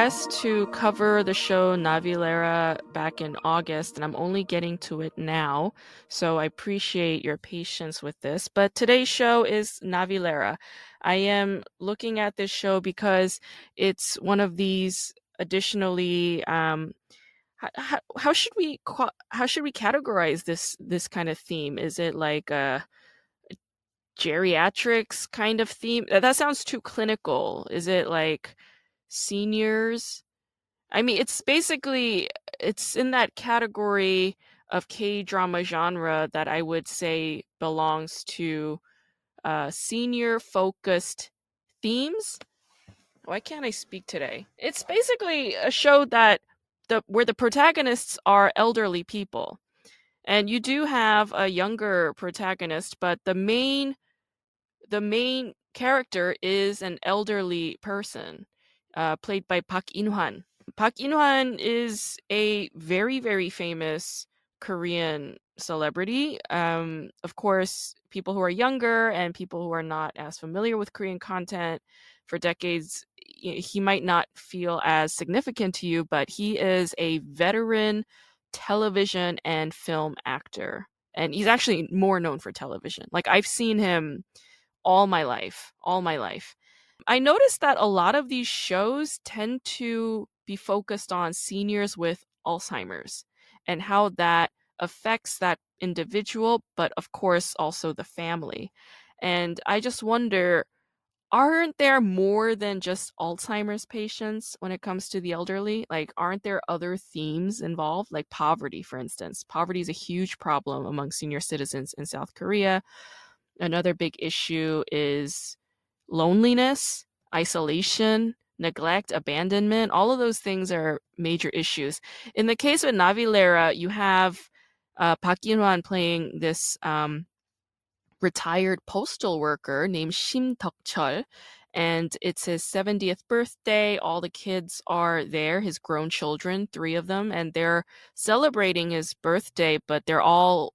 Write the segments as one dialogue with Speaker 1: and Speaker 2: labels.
Speaker 1: To cover the show Navillera back in August, and I'm only getting to it now. So I appreciate your patience with this. But today's show is Navillera. I am looking at this show because it's one of these additionally um how, how should we how should we categorize this this kind of theme is it like a geriatrics kind of theme that sounds too clinical is it like seniors. I mean it's basically it's in that category of k drama genre that i would say belongs to uh senior focused themes. Why can't i speak today? It's basically a show that the where the protagonists are elderly people and you do have a younger protagonist but the main the main character is an elderly person uh, played by Park In-hwan. Park In-hwan is a very very famous Korean celebrity. Um, of course, people who are younger and people who are not as familiar with Korean content for decades, he might not feel as significant to you, but he is a veteran television and film actor. And he's actually more known for television. Like I've seen him all my life, all my life. I noticed that a lot of these shows tend to be focused on seniors with Alzheimer's and how that affects that individual, but of course also the family. And I just wonder aren't there more than just Alzheimer's patients when it comes to the elderly? Like, aren't there other themes involved, like poverty, for instance? Poverty is a huge problem among senior citizens in South Korea. Another big issue is loneliness, isolation, neglect, abandonment. All of those things are major issues. In the case of Navillera, you have uh, Park playing this um, retired postal worker named Shim Deok-chul, and it's his 70th birthday. All the kids are there, his grown children, three of them, and they're celebrating his birthday, but they're all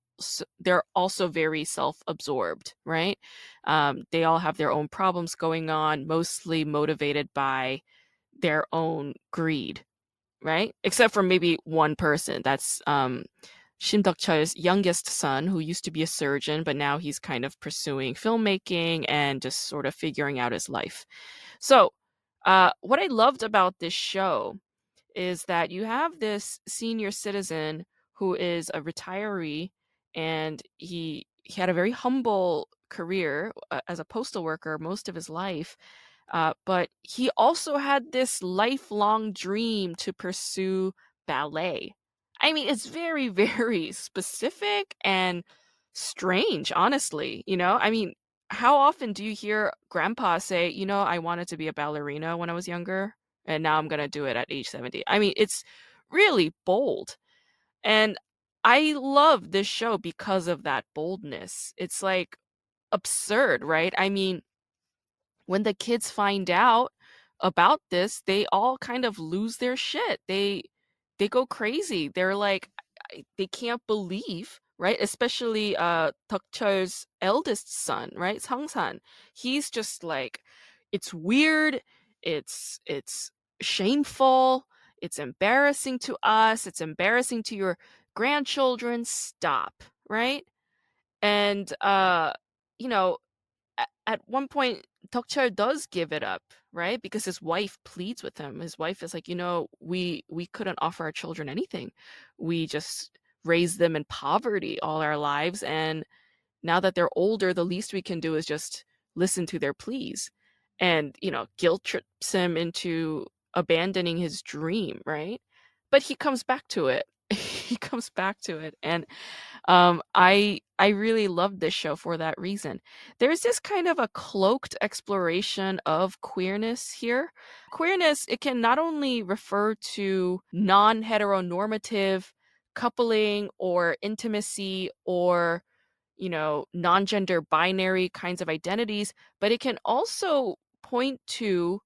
Speaker 1: they're also very self-absorbed, right? Um, they all have their own problems going on, mostly motivated by their own greed, right? Except for maybe one person. That's um, Shim Deok-chul's youngest son, who used to be a surgeon, but now he's kind of pursuing filmmaking and just sort of figuring out his life. So, uh, what I loved about this show is that you have this senior citizen who is a retiree, and he he had a very humble career uh, as a postal worker most of his life. Uh, but he also had this lifelong dream to pursue ballet. I mean, it's very, very specific and strange, honestly. You know, I mean, how often do you hear grandpa say, you know, I wanted to be a ballerina when I was younger, and now I'm going to do it at age 70? I mean, it's really bold. And I love this show because of that boldness. It's like absurd, right? I mean, when the kids find out about this, they all kind of lose their shit. They they go crazy. They're like they can't believe, right? Especially uh Deok-chul's eldest son, right? Sang-san. He's just like it's weird, it's it's shameful, it's embarrassing to us, it's embarrassing to your grandchildren. Stop, right? And uh you know, at, at one point Deok-chul does give it up, right? Because his wife pleads with him. His wife is like, you know, we we couldn't offer our children anything. We just raised them in poverty all our lives and now that they're older, the least we can do is just listen to their pleas. And, you know, guilt trips him into abandoning his dream, right? But he comes back to it he comes back to it and um i i really loved this show for that reason. There's this kind of a cloaked exploration of queerness here. Queerness it can not only refer to non-heteronormative coupling or intimacy or you know non-gender binary kinds of identities but it can also point to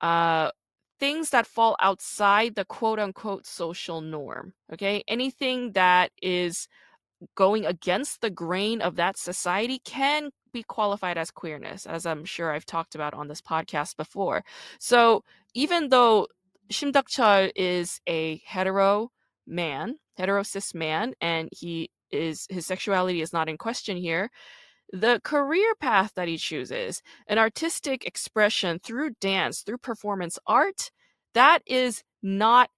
Speaker 1: uh things that fall outside the quote unquote social norm. Okay. Anything that is going against the grain of that society can be qualified as queerness, as I'm sure I've talked about on this podcast before. So even though Shim Duck is a hetero man, hetero cis man, and he is his sexuality is not in question here, the career path that he chooses, an artistic expression through dance, through performance art, that is not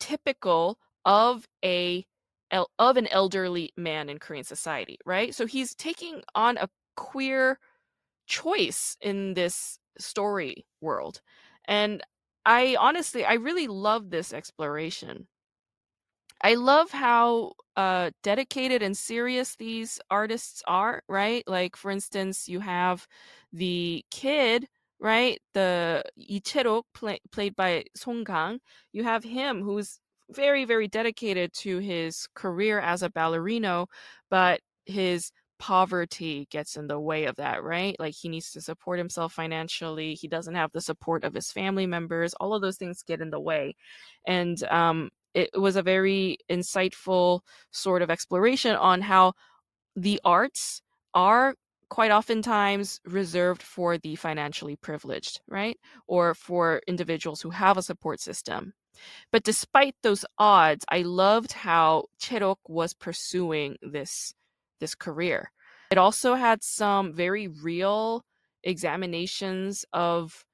Speaker 1: typical of a of an elderly man in Korean society, right? So he's taking on a queer choice in this story world. And I honestly I really love this exploration. I love how uh, dedicated and serious these artists are, right? Like, for instance, you have the kid, right? The Ichero, play, played by Song Kang. You have him who's very, very dedicated to his career as a ballerino, but his poverty gets in the way of that, right? Like he needs to support himself financially. He doesn't have the support of his family members. All of those things get in the way. And um, it was a very insightful sort of exploration on how the arts are quite oftentimes reserved for the financially privileged, right? Or for individuals who have a support system. But despite those odds, I loved how Cherok was pursuing this this career. It also had some very real examinations of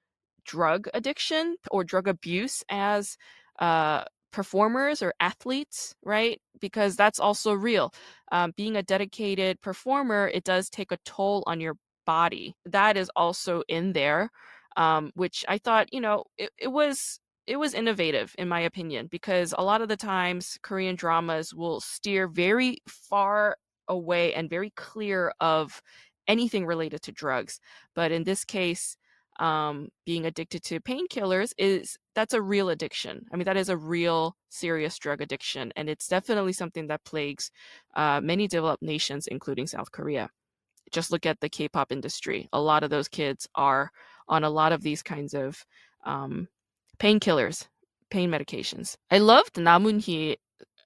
Speaker 1: drug addiction or drug abuse as uh, performers or athletes, right? Because that's also real. Um, being a dedicated performer, it does take a toll on your body. That is also in there, um, which I thought, you know, it, it was it was innovative in my opinion because a lot of the times Korean dramas will steer very far away and very clear of anything related to drugs. But in this case, um, being addicted to painkillers is that's a real addiction. I mean, that is a real serious drug addiction, and it's definitely something that plagues uh, many developed nations, including South Korea. Just look at the K-pop industry. A lot of those kids are on a lot of these kinds of um, painkillers, pain medications. I loved Na Moon-hee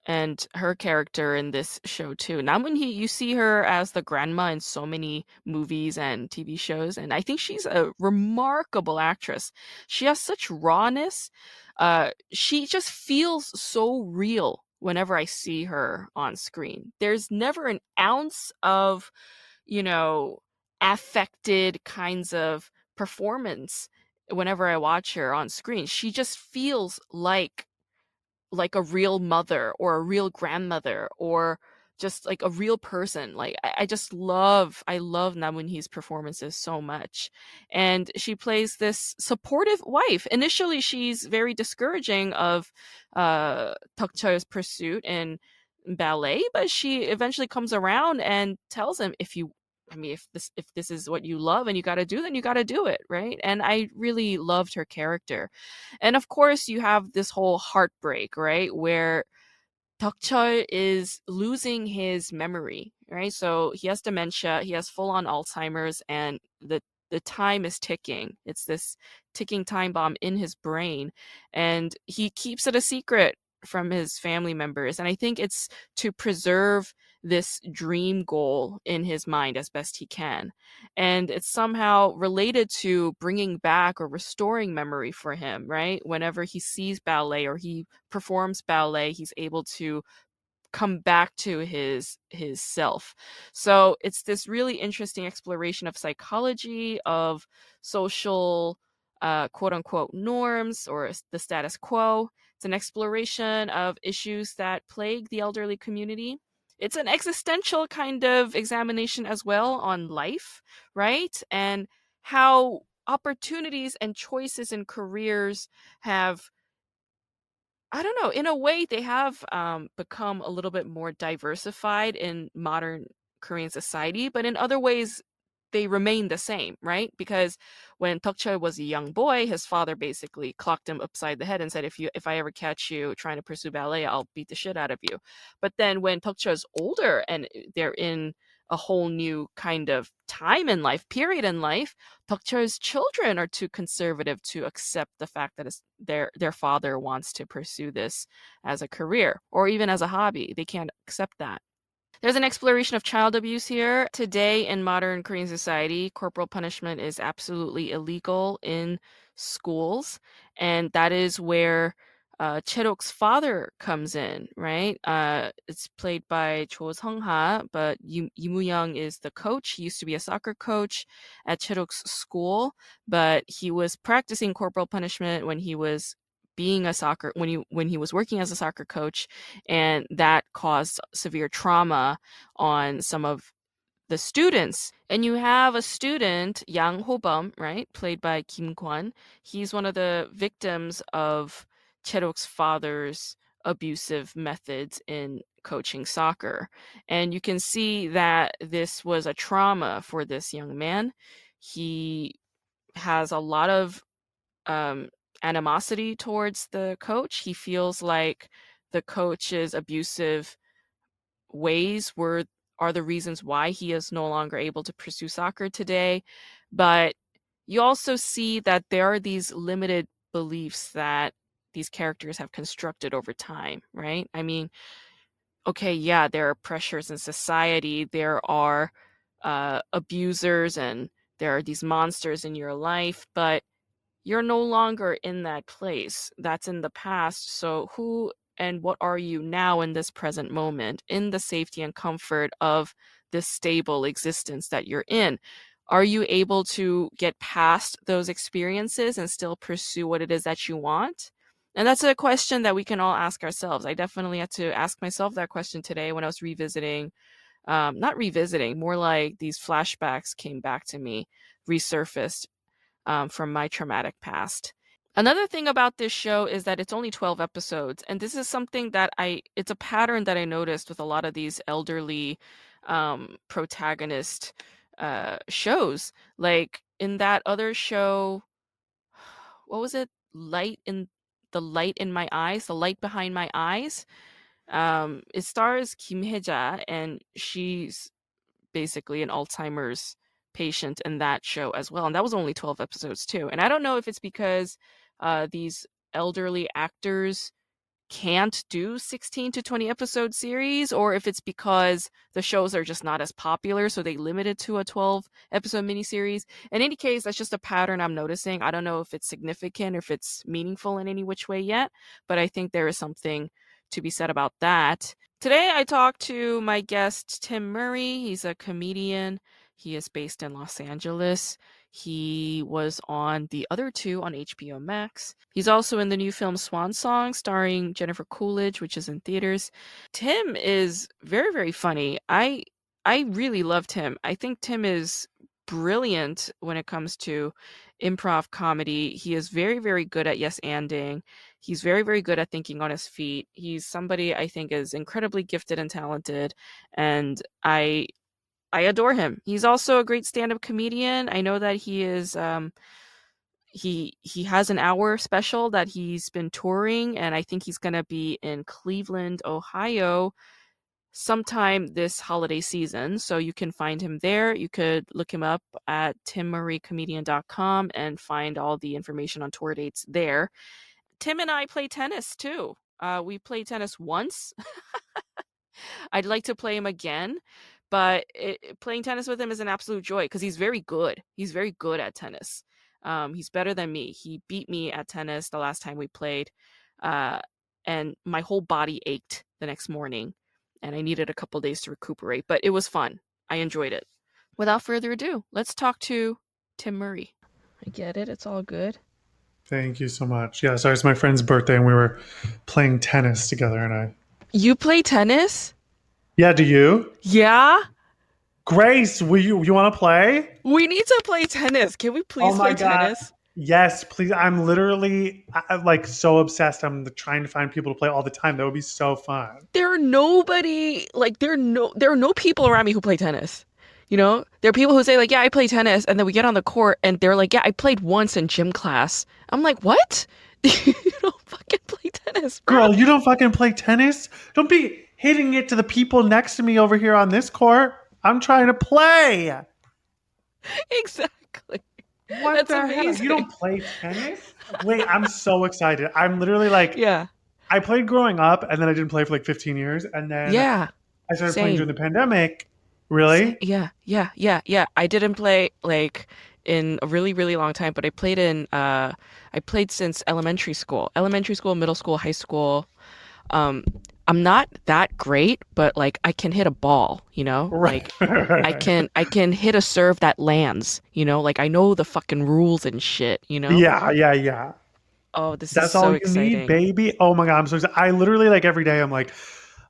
Speaker 1: and her character in this show too. Now, Na Moon-hee, you see her as the grandma in so many movies and TV shows, and I think she's a remarkable actress. She has such rawness. Uh, she just feels so real whenever I see her on screen. There's never an ounce of, you know, affected kinds of performance whenever I watch her on screen. She just feels like like a real mother or a real grandmother or just like a real person. Like I, I just love, I love Na Moon-hee's performances so much. And she plays this supportive wife. Initially, she's very discouraging of uh Cheol's pursuit in ballet, but she eventually comes around and tells him, if you I mean, if this if this is what you love and you got to do, then you got to do it, right? And I really loved her character, and of course, you have this whole heartbreak, right, where Cheol is losing his memory, right? So he has dementia, he has full on Alzheimer's, and the the time is ticking. It's this ticking time bomb in his brain, and he keeps it a secret from his family members. And I think it's to preserve this dream goal in his mind as best he can. And it's somehow related to bringing back or restoring memory for him, right? Whenever he sees ballet or he performs ballet, he's able to come back to his his self so it's this really interesting exploration of psychology of social uh, quote unquote norms or the status quo it's an exploration of issues that plague the elderly community it's an existential kind of examination as well on life, right? And how opportunities and choices and careers have I don't know. In a way, they have um, become a little bit more diversified in modern Korean society, but in other ways, they remain the same, right? Because when Deok-chul was a young boy, his father basically clocked him upside the head and said, "If you, if I ever catch you trying to pursue ballet, I'll beat the shit out of you." But then when Deok-chul is older and uh, they're in a whole new kind of time in life, period in life, Deok-chul's children are too conservative to accept the fact that their their father wants to pursue this as a career or even as a hobby. They can't accept that. There's an exploration of child abuse here. Today in modern Korean society, corporal punishment is absolutely illegal in schools. And that is where uh, Cherok's father comes in, right? Uh, it's played by Cho Sung-ha, but Yu, Young is the coach. He used to be a soccer coach at Cherok's school, but he was practicing corporal punishment when he was being a soccer when he when he was working as a soccer coach and that caused severe trauma on some of the students. And you have a student Yang Hobum right played by Kim Kwon he's one of the victims of Cherok's father's abusive methods in coaching soccer. And you can see that this was a trauma for this young man. He has a lot of um, animosity towards the coach. He feels like the coach's abusive ways were are the reasons why he is no longer able to pursue soccer today. But you also see that there are these limited beliefs that these characters have constructed over time, right? I mean, okay, yeah, there are pressures in society, there are uh, abusers, and there are these monsters in your life, but you're no longer in that place. That's in the past. So, who and what are you now in this present moment, in the safety and comfort of this stable existence that you're in? Are you able to get past those experiences and still pursue what it is that you want? And that's a question that we can all ask ourselves. I definitely had to ask myself that question today when I was revisiting, um, not revisiting, more like these flashbacks came back to me, resurfaced um, from my traumatic past. Another thing about this show is that it's only 12 episodes. And this is something that I, it's a pattern that I noticed with a lot of these elderly um, protagonist uh, shows. Like in that other show, what was it? Light in the light in my eyes, the light behind my eyes. Um, it stars Kim Hye-ja, and she's basically an Alzheimer's patient in that show as well. And that was only 12 episodes too. And I don't know if it's because uh, these elderly actors can't do 16 to 20 episode series or if it's because the shows are just not as popular so they limit it to a 12 episode miniseries in any case that's just a pattern i'm noticing i don't know if it's significant or if it's meaningful in any which way yet but i think there is something to be said about that today i talked to my guest tim murray he's a comedian he is based in Los Angeles. He was on the other two on HBO Max. He's also in the new film Swan Song, starring Jennifer Coolidge, which is in theaters. Tim is very, very funny. I I really loved him. I think Tim is brilliant when it comes to improv comedy. He is very, very good at yes anding. He's very, very good at thinking on his feet. He's somebody I think is incredibly gifted and talented. And I I adore him. He's also a great stand-up comedian. I know that he is um he he has an hour special that he's been touring and I think he's going to be in Cleveland, Ohio sometime this holiday season. So you can find him there. You could look him up at timmurraycomedian.com and find all the information on tour dates there. Tim and I play tennis too. Uh, we played tennis once. I'd like to play him again but it, playing tennis with him is an absolute joy because he's very good. He's very good at tennis. Um, he's better than me. He beat me at tennis the last time we played, uh, and my whole body ached the next morning, and I needed a couple days to recuperate. But it was fun. I enjoyed it. Without further ado, let's talk to Tim Murray. I get it. It's all good.
Speaker 2: Thank you so much. Yeah, sorry, it's my friend's birthday, and we were playing tennis together, and I.
Speaker 1: You play tennis?
Speaker 2: Yeah, do you?
Speaker 1: Yeah.
Speaker 2: Grace, will you you want to play?
Speaker 1: We need to play tennis. Can we please oh play God. tennis?
Speaker 2: Yes, please. I'm literally I, I'm, like so obsessed. I'm trying to find people to play all the time. That would be so fun.
Speaker 1: There are nobody like there are no there are no people around me who play tennis. You know, there are people who say like, "Yeah, I play tennis," and then we get on the court and they're like, "Yeah, I played once in gym class." I'm like, "What? you don't fucking play tennis, bro."
Speaker 2: Girl, you don't fucking play tennis. Don't be hitting it to the people next to me over here on this court. I'm trying to play.
Speaker 1: exactly.
Speaker 2: What
Speaker 1: That's
Speaker 2: the hell?
Speaker 1: amazing.
Speaker 2: You don't play tennis? Wait, I'm so excited. I'm literally like,
Speaker 1: Yeah.
Speaker 2: I played growing up, and then I didn't play for like 15 years, and then
Speaker 1: Yeah.
Speaker 2: I started playing during the pandemic. Really?
Speaker 1: Yeah, yeah, yeah, yeah. I didn't play like in a really, really long time, but I played in uh I played since elementary school. Elementary school, middle school, high school. Um I'm not that great, but like I can hit a ball, you know? Like I can I can hit a serve that lands, you know? Like I know the fucking rules and shit, you know?
Speaker 2: Yeah, yeah, yeah.
Speaker 1: Oh, this
Speaker 2: That's
Speaker 1: is so
Speaker 2: all you
Speaker 1: exciting.
Speaker 2: need, baby. Oh my god, I'm so excited. I literally like every day I'm like,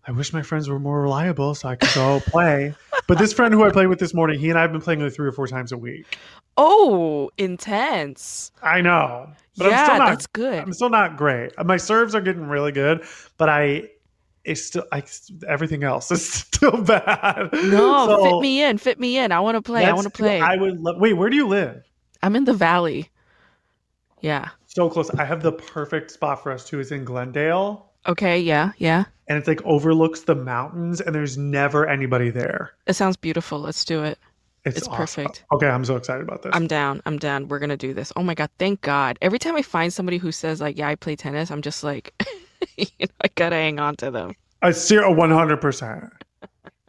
Speaker 2: I wish my friends were more reliable so I could go play. But this friend who I played with this morning, he and I have been playing like three or four times a week.
Speaker 1: Oh, intense.
Speaker 2: I know. But I'm
Speaker 1: yeah,
Speaker 2: still not
Speaker 1: that's good.
Speaker 2: I'm still not great. My serves are getting really good, but I it's still I everything else is still bad.
Speaker 1: No,
Speaker 2: So,
Speaker 1: fit me in, fit me in. I want to play. I want to play.
Speaker 2: I would love wait, where do you live?
Speaker 1: I'm in the valley. Yeah.
Speaker 2: So close. I have the perfect spot for us too. It's in Glendale.
Speaker 1: Okay, yeah, yeah.
Speaker 2: And it's like overlooks the mountains and there's never anybody there.
Speaker 1: It sounds beautiful. Let's do it.
Speaker 2: It's,
Speaker 1: It's
Speaker 2: awesome.
Speaker 1: perfect.
Speaker 2: Okay, I'm so excited about this.
Speaker 1: I'm down. I'm down. We're gonna do this. Oh my god, thank God. Every time I find somebody who says like, "Yeah, I play tennis," I'm just like, you know, I gotta hang on to them.
Speaker 2: I see a 100%.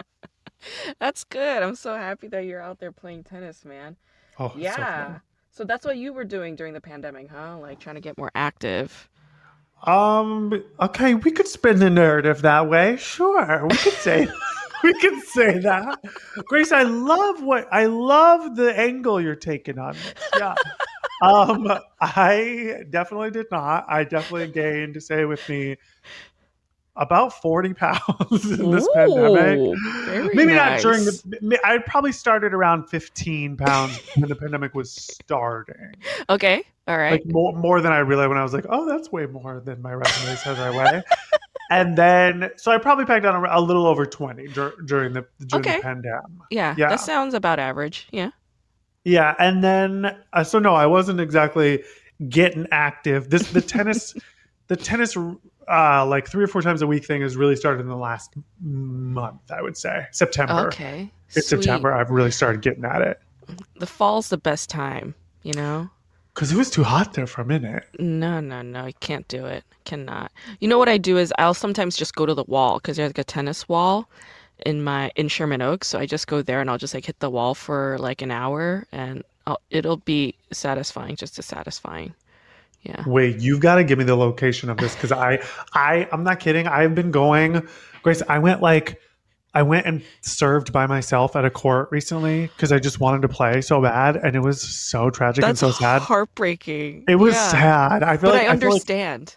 Speaker 1: That's good. I'm so happy that you're out there playing tennis, man.
Speaker 2: Oh, it's so
Speaker 1: Yeah. So that's what you were doing during the pandemic, huh? Like trying to get more active.
Speaker 2: Um. Okay, we could spin the narrative that way. Sure, we could say we could say that. Grace, I love what I love the angle you're taking on this. Yeah. Um. I definitely did not. I definitely gained. To say with me. About forty pounds in this pandemic.
Speaker 1: Ooh,
Speaker 2: Maybe
Speaker 1: nice.
Speaker 2: not during the. I probably started around fifteen pounds when the pandemic was starting.
Speaker 1: Okay. All right.
Speaker 2: like more more than I realized when I was like, oh, that's way more than my resume says I weigh. and then, so I probably packed on a, a little over twenty dur- during the during
Speaker 1: Okay.
Speaker 2: the pandemic.
Speaker 1: yeah,
Speaker 2: yeah.
Speaker 1: That sounds about average. Yeah.
Speaker 2: Yeah, and then uh, so no, I wasn't exactly getting active. This the tennis, the tennis, uh, like three or four times a week thing has really started in the last month. I would say September.
Speaker 1: Okay.
Speaker 2: It's. September. I've really started getting at it
Speaker 1: The fall's the best time, you know?
Speaker 2: because it was too hot there for a minute.
Speaker 1: No, no, no. I can't do it. Cannot. You know what I do is I'll sometimes just go to the wall because there's like a tennis wall in my in Sherman Oaks. So I just go there and I'll just like hit the wall for like an hour and I'll, it'll be satisfying, just as satisfying. Yeah.
Speaker 2: Wait, you've got to give me the location of this because I, I, I'm not kidding. I've been going, Grace. I went like, I went and served by myself at a court recently because I just wanted to play so bad, and it was so tragic
Speaker 1: That's
Speaker 2: and so sad.
Speaker 1: heartbreaking.
Speaker 2: It was
Speaker 1: Yeah.
Speaker 2: sad. I feel
Speaker 1: But
Speaker 2: like
Speaker 1: I
Speaker 2: I like
Speaker 1: understand.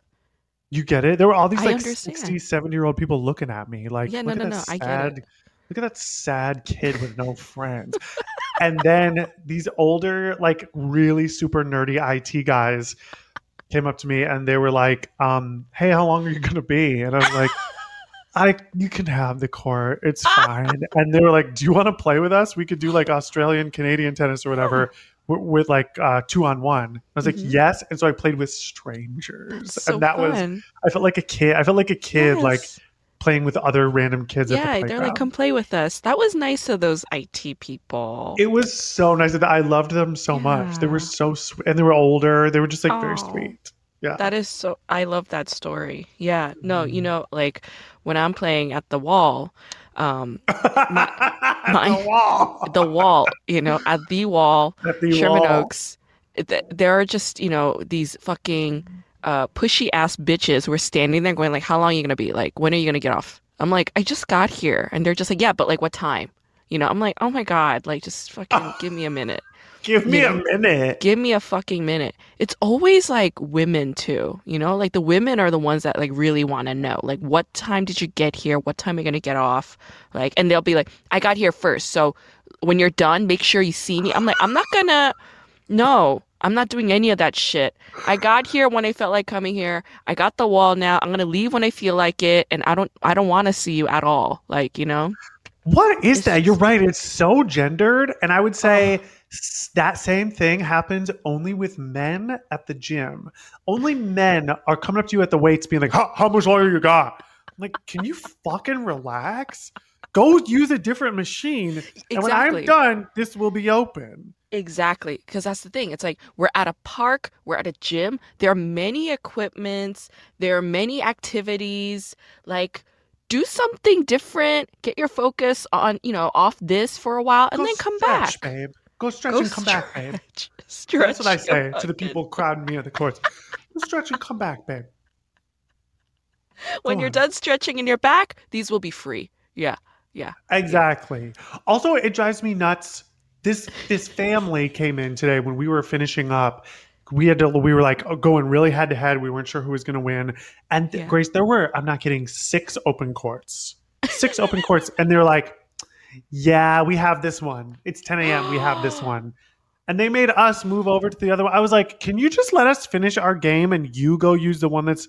Speaker 2: you get it. There were all these
Speaker 1: I
Speaker 2: like
Speaker 1: understand.
Speaker 2: 60, 70 year old people looking at me like,
Speaker 1: Yeah, no,
Speaker 2: look
Speaker 1: no,
Speaker 2: at
Speaker 1: no,
Speaker 2: that
Speaker 1: I get it.
Speaker 2: look at that sad kid with no friends. and then these older, like really super nerdy IT guys came up to me and they were like, um, "Hey, how long are you gonna be?" And I was like. I you can have the court. It's fine. and they were like, "Do you want to play with us? We could do like Australian Canadian tennis or whatever with, with like uh, two on one." I was like,
Speaker 1: Mhm.
Speaker 2: "Yes." And so I played with strangers,
Speaker 1: so
Speaker 2: and that was I felt like a kid. I felt like a kid, like
Speaker 1: Yes.
Speaker 2: Playing with other random kids at
Speaker 1: yeah,
Speaker 2: the
Speaker 1: they're like, come play with us. That was nice of those IT people.
Speaker 2: it was so nice. that I loved them so much. They were so sweet, and they were older. They were just like very sweet. Yeah.
Speaker 1: That is so. I love that story. Yeah. No, you
Speaker 2: Mhm.
Speaker 1: know, like when I'm playing at the wall, um, my-
Speaker 2: the wall.
Speaker 1: the wall, you know, at the wall,
Speaker 2: At the
Speaker 1: Sherman
Speaker 2: wall.
Speaker 1: Oaks, th- there are just, you know, these fucking uh, pushy ass bitches were standing there going like, how long are you gonna be? Like, when are you gonna get off? I'm like, I just got here, and they're just like, yeah, but like, what time? You know, I'm like, oh my god, like, just fucking give me a minute.
Speaker 2: Give me
Speaker 1: you
Speaker 2: a minute.
Speaker 1: give me a fucking minute. It's always like women too, you know? Like the women are the ones that like really want to know. Like what time did you get here? What time are you going to get off? Like and they'll be like, "I got here first. So when you're done, make sure you see me." I'm like, "I'm not going to No. I'm not doing any of that shit. I got here when I felt like coming here. I got the wall now. I'm gonna leave when I feel like it, and I don't I don't want to see you at all. Like you know.
Speaker 2: What is
Speaker 1: It's
Speaker 2: that? You're right. It's so gendered. And I would say s- that same thing happens only with men at the gym. Only men are coming up to you at the weights being like, how, how much longer you got? I'm like, can you fucking relax? Go use a different machine. Exactly. And when I'm done, this will be open.
Speaker 1: Exactly, because that's the thing. It's like we're at a park, we're at a gym. There are many equipments, there are many activities. Like, do something different. Get your focus on, you know, off this for a while, and
Speaker 2: Go
Speaker 1: then come
Speaker 2: stretch,
Speaker 1: back.
Speaker 2: babe. Go stretch
Speaker 1: Go
Speaker 2: and come back, babe.
Speaker 1: stretch. Stretch.
Speaker 2: That's what I say to the people crowding me at the courts. Go stretch and come back, babe.
Speaker 1: When
Speaker 2: Go
Speaker 1: you're
Speaker 2: on.
Speaker 1: done stretching in your back, these will be free. Yeah. Yeah.
Speaker 2: Exactly. Also, it drives me nuts. This this family came in today when we were finishing up. We had to. We were like uh, going really head to head. We weren't sure who was going to win. And
Speaker 1: Yeah.
Speaker 2: Grace, there were. I'm not kidding. Six open courts. Six open courts, and they're like, "Yeah, we have this one. It's 10 a.m. We have this one." And they made us move over to the other one. I was like, "Can you just let us finish our game and you go use the one that's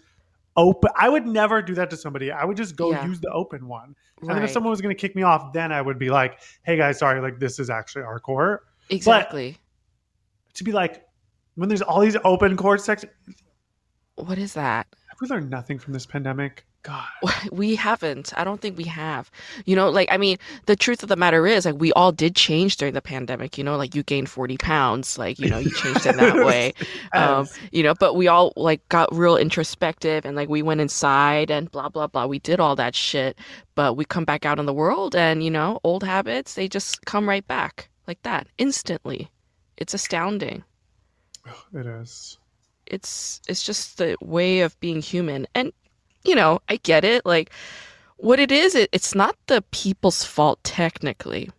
Speaker 2: open?" I would never do that to somebody. I would just go
Speaker 1: Yeah.
Speaker 2: use the open one. And then if someone was going to kick me off, then I would be like, "Hey guys, sorry, like this is actually our court."
Speaker 1: Exactly.
Speaker 2: To be like, when there's all these open court sections,
Speaker 1: What is that?
Speaker 2: have we learned nothing from this pandemic? God,
Speaker 1: we haven't. I don't think we have. You know like i mean the truth of the matter is like we all did change during the pandemic you know like you gained 40 pounds like you know you changed in that way. Um you know but we all like got real introspective and like we went inside and blah blah blah. We did all that shit but we come back out in the world and you know old habits they just come right back like that instantly. It's astounding.
Speaker 2: It is.
Speaker 1: it's it's just the way of being human. And you know i get it like what it is it, it's not the people's fault technically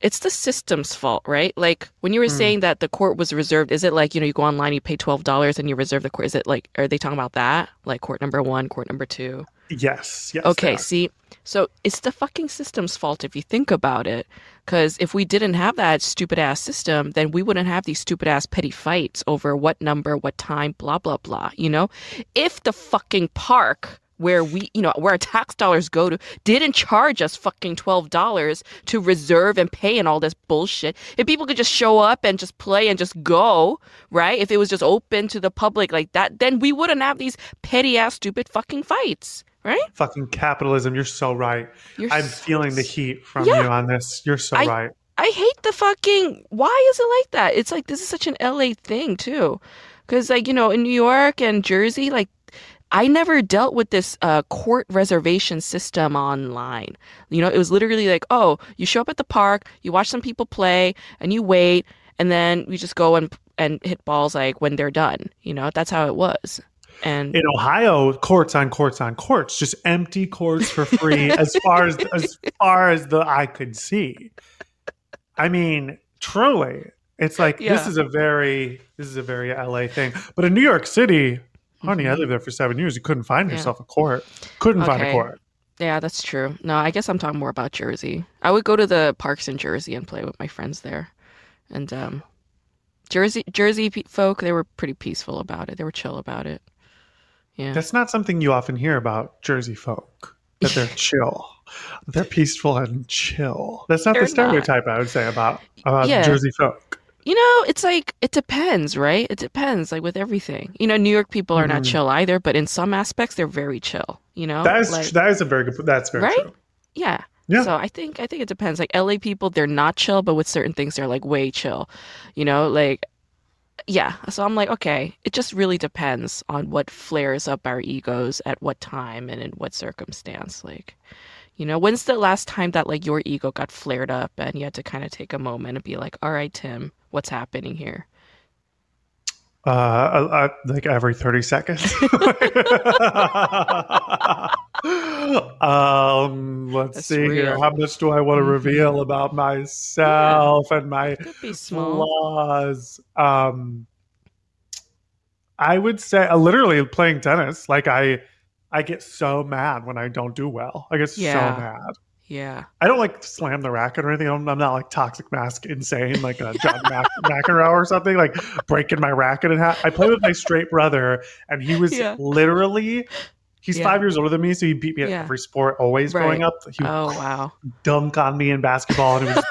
Speaker 1: it's the system's fault right like when you were
Speaker 2: Hmm.
Speaker 1: saying that the court was reserved is it like you know you go online you pay $12 and you reserve the court is it like are they talking about that like court number one court number two
Speaker 2: Yes, yes.
Speaker 1: Okay, see, so it's the fucking system's fault if you think about it. Because if we didn't have that stupid ass system, then we wouldn't have these stupid ass petty fights over what number, what time, blah, blah, blah. You know? If the fucking park where we, you know, where our tax dollars go to, didn't charge us fucking $12 to reserve and pay and all this bullshit, if people could just show up and just play and just go, right? If it was just open to the public like that, then we wouldn't have these petty ass stupid fucking fights, right?
Speaker 2: Fucking capitalism. You're so right.
Speaker 1: You're
Speaker 2: I'm
Speaker 1: so
Speaker 2: feeling the heat from
Speaker 1: Yeah.
Speaker 2: you on this. You're so
Speaker 1: I-
Speaker 2: right.
Speaker 1: I hate the fucking. Why is it like that? It's like this is such an LA thing too, because like you know in New York and Jersey, like I never dealt with this uh, court reservation system online. You know, it was literally like, oh, you show up at the park, you watch some people play, and you wait, and then you just go and and hit balls like when they're done. You know, that's how it was. And
Speaker 2: In Ohio, courts on courts on courts, just empty courts for free as far as as far as the eye could see. I mean, truly, it's like this is a very this is a very LA thing. But in New York City, honey, I lived there for seven years. You couldn't find
Speaker 1: Mm-hmm. Yeah.
Speaker 2: yourself a court. Couldn't find a court.
Speaker 1: Yeah, that's true. No, I guess I'm talking more about Jersey. I would go to the parks in Jersey and play with my friends there. And um Jersey Jersey folk, they were pretty peaceful about it. They were chill about it. Yeah.
Speaker 2: That's not something you often hear about Jersey folk. That they're chill. They're peaceful and chill. That's not
Speaker 1: They're
Speaker 2: the stereotype I would say about about
Speaker 1: Yeah.
Speaker 2: Jersey folk.
Speaker 1: You know, it's like it depends, right? It depends like with everything. You know, New York people are not
Speaker 2: Mhm.
Speaker 1: chill either, but in some aspects they're very chill, you know?
Speaker 2: That is
Speaker 1: like,
Speaker 2: that is a very good. That's very
Speaker 1: Right?
Speaker 2: true.
Speaker 1: yeah.
Speaker 2: Yeah.
Speaker 1: So I think I think it depends. Like LA people, they're not chill, but with certain things they're like way chill. You know, like yeah. So I'm like, okay, it just really depends on what flares up our egos at what time and in what circumstance. Like, you know, when's the last time that like your ego got flared up and you had to kind of take a moment and be like, all right, Tim, what's happening here?
Speaker 2: Uh, uh, uh, like every thirty seconds. um, let's
Speaker 1: That's
Speaker 2: see here. How much do I want to
Speaker 1: Mhm.
Speaker 2: reveal about myself and my
Speaker 1: Could be small.
Speaker 2: flaws? Um, I would say uh, literally playing tennis. Like I, I get so mad when I don't do well. I get so mad.
Speaker 1: Yeah.
Speaker 2: I don't like slam the racket or anything. I'm, I'm not like toxic mask insane, like a John Mac- McEnroe or something, like breaking my racket in half. I play with my straight brother, and he was
Speaker 1: Yeah.
Speaker 2: literally. He's
Speaker 1: Yeah.
Speaker 2: five years older than me, so he beat me at
Speaker 1: Yeah.
Speaker 2: every sport always growing up. He would
Speaker 1: Oh wow.
Speaker 2: dunk on me in basketball, and it was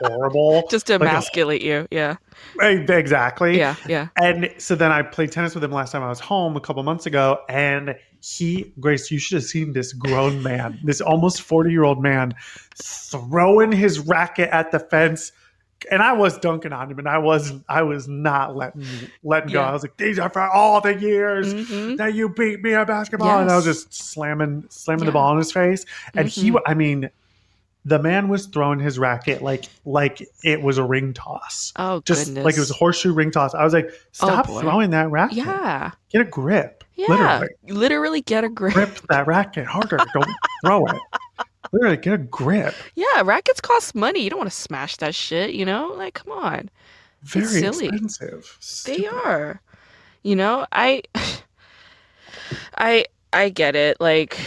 Speaker 2: horrible.
Speaker 1: Just to
Speaker 2: Like a-
Speaker 1: emasculate you. Yeah.
Speaker 2: Exactly.
Speaker 1: Yeah. Yeah.
Speaker 2: And so then I played tennis with him last time I was home a couple months ago. And he, Grace, you should have seen this grown man, this almost 40 year old man, throwing his racket at the fence. And I was dunking on him, and I was I was not letting letting go. I was like, "These are for all the years
Speaker 1: Mhm.
Speaker 2: that you beat me at basketball," and I was just slamming slamming
Speaker 1: Yeah.
Speaker 2: the ball in his face. And he,
Speaker 1: Mhm.
Speaker 2: I mean, the man was throwing his racket like like it was a ring toss
Speaker 1: Oh
Speaker 2: just
Speaker 1: goodness.
Speaker 2: like it was a horseshoe ring toss. I was like, stop
Speaker 1: boy.
Speaker 2: throwing that racket.
Speaker 1: Yeah.
Speaker 2: Get a grip.
Speaker 1: Yeah.
Speaker 2: Literally.
Speaker 1: Literally get a grip.
Speaker 2: Grip that racket harder. Don't throw it. Literally get a grip.
Speaker 1: Yeah, rackets cost money. You don't want to smash that shit, you know? Like, come on.
Speaker 2: Very
Speaker 1: silly.
Speaker 2: expensive.
Speaker 1: They are. You know, I I I get it. Like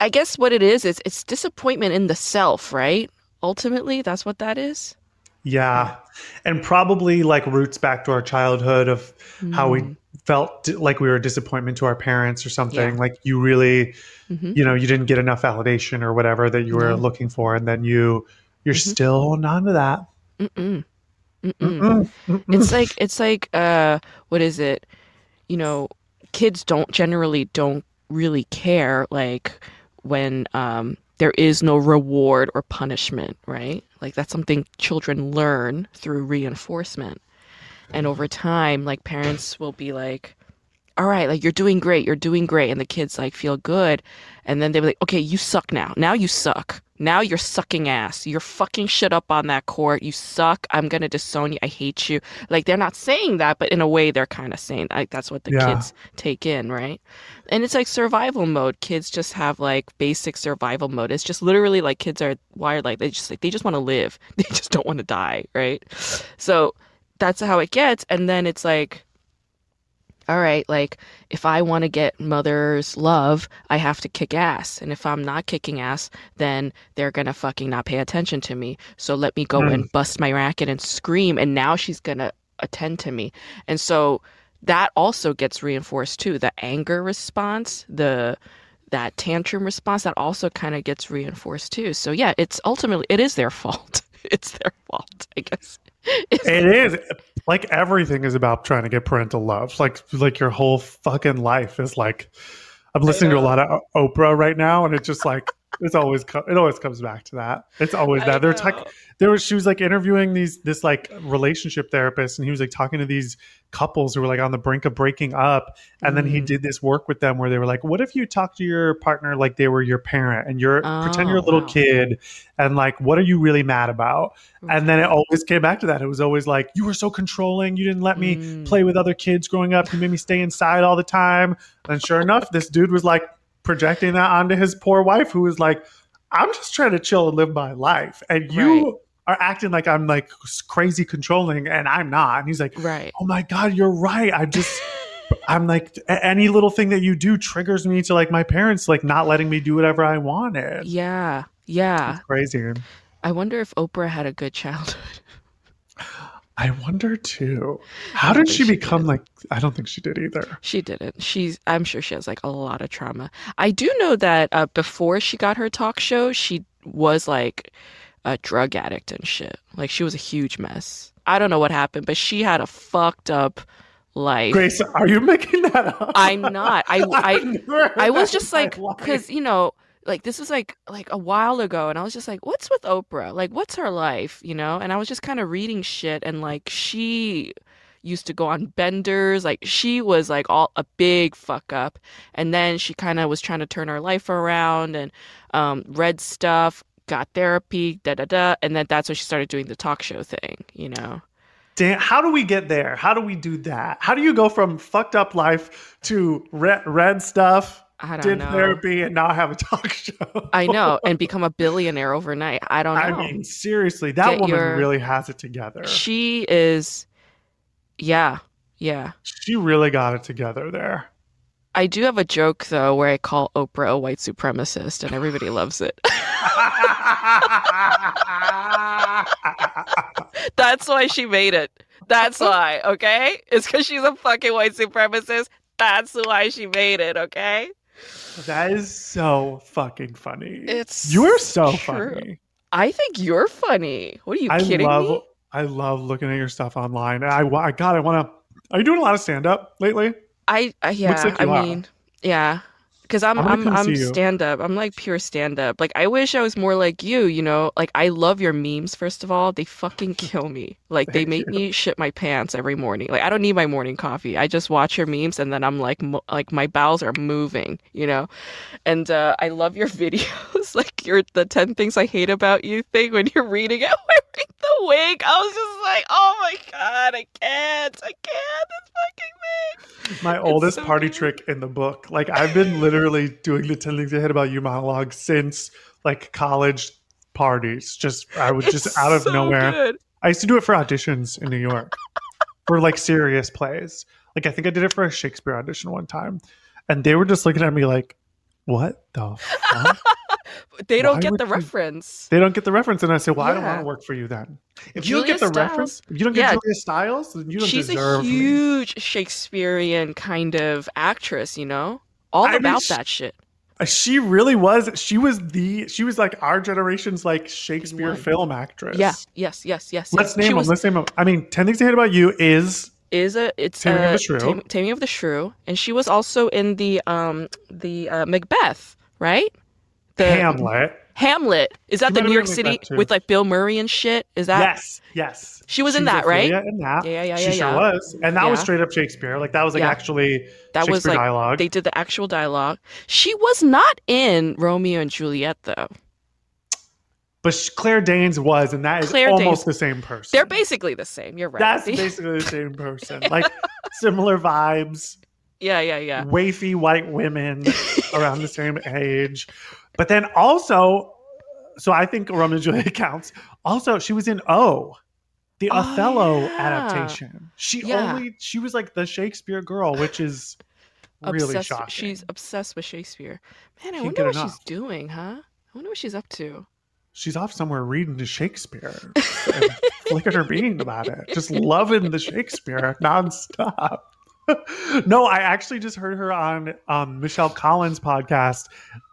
Speaker 1: I guess what it is is it's disappointment in the self, right? Ultimately, that's what that is.
Speaker 2: Yeah. And probably like roots back to our childhood of how we
Speaker 1: Mm.
Speaker 2: Felt like we were a disappointment to our parents or something.
Speaker 1: Yeah.
Speaker 2: Like you really,
Speaker 1: Mhm.
Speaker 2: you know, you didn't get enough validation or whatever that you were
Speaker 1: No.
Speaker 2: looking for. And then you, you're
Speaker 1: Mhm.
Speaker 2: still holding on to that.
Speaker 1: Mm-mm. Mm-mm,
Speaker 2: mm-mm.
Speaker 1: It's like it's like uh what is it? You know, kids don't generally don't really care like when um there is no reward or punishment, right? Like that's something children learn through reinforcement. And over time, like parents will be like, all right, like you're doing great, you're doing great. And the kids like feel good. And then they'll be like, okay, you suck now. Now you suck. Now you're sucking ass. You're fucking shit up on that court. You suck. I'm going to disown you. I hate you. Like they're not saying that, but in a way they're kind of saying like that's what the
Speaker 2: Yeah.
Speaker 1: kids take in, right? And it's like survival mode. Kids just have like basic survival mode. It's just literally like kids are wired like they just like they just want to live. They just don't want to die, right? So that's how it gets. And then it's like, all right, like if I want to get mother's love, I have to kick ass. And if I'm not kicking ass, then they're going to fucking not pay attention to me. So let me go
Speaker 2: Hmm.
Speaker 1: and bust my racket and scream. And now she's going to attend to me. And so that also gets reinforced too. The anger response, the that tantrum response, that also kind of gets reinforced too. So yeah, it's ultimately it is their fault. It's their fault, I guess. It's-
Speaker 2: It is like everything is about trying to get parental love. Like like your whole fucking life is like. I'm listening to a lot of Oprah right now, and it's just like it's always co- it always comes back to that. It's always that. Like
Speaker 1: know.
Speaker 2: there was she was like interviewing these this like relationship therapist, and he was like talking to these couples who were like on the brink of breaking up, and then he
Speaker 1: Mm.
Speaker 2: did this work with them where they were like, "What if you talk to your partner like they were your parent, and you're pretend you're a
Speaker 1: Oh,
Speaker 2: little
Speaker 1: wow.
Speaker 2: kid, and like what are you really mad about?" And then it always came back to that. It was always like, you were so controlling. You didn't let me
Speaker 1: Mm.
Speaker 2: play with other kids growing up. You made me stay inside all the time. And sure enough, this dude was like projecting that onto his poor wife, who is like, I'm just trying to chill and live my life. And you
Speaker 1: Right.
Speaker 2: are acting like I'm like crazy controlling, and I'm not. And he's like,
Speaker 1: right.
Speaker 2: Oh my God, you're right. I just. I'm like any little thing that you do triggers me to like my parents like not letting me do whatever I wanted.
Speaker 1: Yeah. Yeah.
Speaker 2: It's crazy.
Speaker 1: I wonder if Oprah had a good childhood.
Speaker 2: I wonder too. How did she
Speaker 1: she
Speaker 2: become
Speaker 1: did.
Speaker 2: like? I don't think she did either.
Speaker 1: She didn't. She's I'm sure she has like a lot of trauma. I do know that uh, before she got her talk show, she was like a drug addict and shit. Like she was a huge mess. I don't know what happened, but she had a fucked up life.
Speaker 2: Grace, are you making that up?
Speaker 1: I'm not. I I
Speaker 2: I've never heard
Speaker 1: I was just like, because you know, like this was like like a while ago, and I was just like, what's with Oprah? Like, what's her life? You know? And I was just kind of reading shit, and like she used to go on benders, like she was like all a big fuck up, and then she kind of was trying to turn her life around and um, read stuff, got therapy, da da da, and then that's when she started doing the talk show thing. You know?
Speaker 2: Damn, how do we get there? How do we do that? How do you go from fucked up life to read, read stuff,
Speaker 1: I don't
Speaker 2: did
Speaker 1: know.
Speaker 2: therapy, and now have a talk show?
Speaker 1: I know, and become a billionaire overnight. I don't know.
Speaker 2: I mean, seriously, that
Speaker 1: Get
Speaker 2: woman
Speaker 1: your-
Speaker 2: really has it together.
Speaker 1: She is, yeah, yeah.
Speaker 2: She really got it together there.
Speaker 1: I do have a joke though where I call Oprah a white supremacist and everybody loves it. That's why she made it. That's why, okay? It's because she's a fucking white supremacist. That's why she made it, okay?
Speaker 2: That is so fucking funny.
Speaker 1: It's
Speaker 2: you are so
Speaker 1: true.
Speaker 2: funny.
Speaker 1: I think you're funny. What are you
Speaker 2: I
Speaker 1: kidding
Speaker 2: love
Speaker 1: me?
Speaker 2: I love looking at your stuff online. I I God, I want to. Are you doing a lot of stand up lately?
Speaker 1: I, I yeah.
Speaker 2: like
Speaker 1: I mean, yeah. Because I'm I'm I'm stand up. I'm like pure stand up. Like I wish I was more like you. You know, like I love your memes. First of all, they fucking kill me. Like they make me shit my pants every morning. Like I don't need my morning coffee. I just watch your memes and then I'm like mo- like my bowels are moving. You know, and uh, I love your videos. like your the ten things I hate about you thing when you're reading it wearing the wig. I was just like, oh my god, I can't. I can't. This fucking thing.
Speaker 2: My oldest
Speaker 1: so
Speaker 2: party
Speaker 1: good.
Speaker 2: trick in the book. Like I've been literally doing the ten things I hate about you monologue since like college parties. Just I would just
Speaker 1: It's
Speaker 2: out of
Speaker 1: so
Speaker 2: nowhere.
Speaker 1: good.
Speaker 2: I used to do it for auditions in New York for like serious plays. Like I think I did it for a Shakespeare audition one time, and they were just looking at me like, "What the fuck?"
Speaker 1: They don't
Speaker 2: Why
Speaker 1: get the reference.
Speaker 2: they don't get the reference, and I say, "Well, I don't want to work for you then. If you don't get the
Speaker 1: Stiles-
Speaker 2: reference, if you don't get
Speaker 1: Yeah.
Speaker 2: Julia Stiles, then you don't
Speaker 1: She's a
Speaker 2: deserve me."
Speaker 1: huge Shakespearean kind of actress, you know? All
Speaker 2: I mean,
Speaker 1: about
Speaker 2: sh-
Speaker 1: that shit.
Speaker 2: Uh, She really was. She was the. She was like our generation's like Shakespeare film actress.
Speaker 1: Yeah, yes, yes, yes.
Speaker 2: Let's
Speaker 1: yes.
Speaker 2: name
Speaker 1: she
Speaker 2: them.
Speaker 1: was,
Speaker 2: Let's name them. I mean, Ten Things I Hate About You is
Speaker 1: is a it's
Speaker 2: Taming of
Speaker 1: uh,
Speaker 2: the Shrew.
Speaker 1: Tam- Taming of the Shrew, and she was also in the um the uh, Macbeth, right? The
Speaker 2: Hamlet.
Speaker 1: Hamlet. Is that
Speaker 2: She
Speaker 1: the New York City with like Bill Murray and shit? Is that
Speaker 2: yes, yes.
Speaker 1: She was in
Speaker 2: She's
Speaker 1: that, right?
Speaker 2: Ophelia In that,
Speaker 1: Yeah, yeah,
Speaker 2: she
Speaker 1: yeah,
Speaker 2: sure
Speaker 1: yeah.
Speaker 2: was, and that was straight up Shakespeare. Like that was like
Speaker 1: Yeah.
Speaker 2: actually
Speaker 1: that
Speaker 2: Shakespeare
Speaker 1: was like
Speaker 2: dialogue.
Speaker 1: they did the actual dialogue. She was not in Romeo and Juliet though.
Speaker 2: But Claire Danes was, and that is
Speaker 1: Claire
Speaker 2: almost
Speaker 1: Danes-
Speaker 2: the same person.
Speaker 1: They're basically the same. You're right.
Speaker 2: That's basically the same person. Like similar vibes,
Speaker 1: yeah, yeah, yeah.
Speaker 2: wafy white women around the same age. But then also, so I think Romeo and Juliet counts. Also, she was in O, the
Speaker 1: Oh,
Speaker 2: Othello
Speaker 1: yeah.
Speaker 2: adaptation. She
Speaker 1: Yeah.
Speaker 2: only she was like the Shakespeare girl, which is really
Speaker 1: obsessed,
Speaker 2: shocking.
Speaker 1: She's obsessed with Shakespeare. Man, I
Speaker 2: Can't
Speaker 1: wonder what she's doing, huh? I wonder what she's up to.
Speaker 2: She's off somewhere reading to Shakespeare, and flicking her bean about it, just loving the Shakespeare nonstop. no, I actually just heard her on um, Michelle Collins' podcast.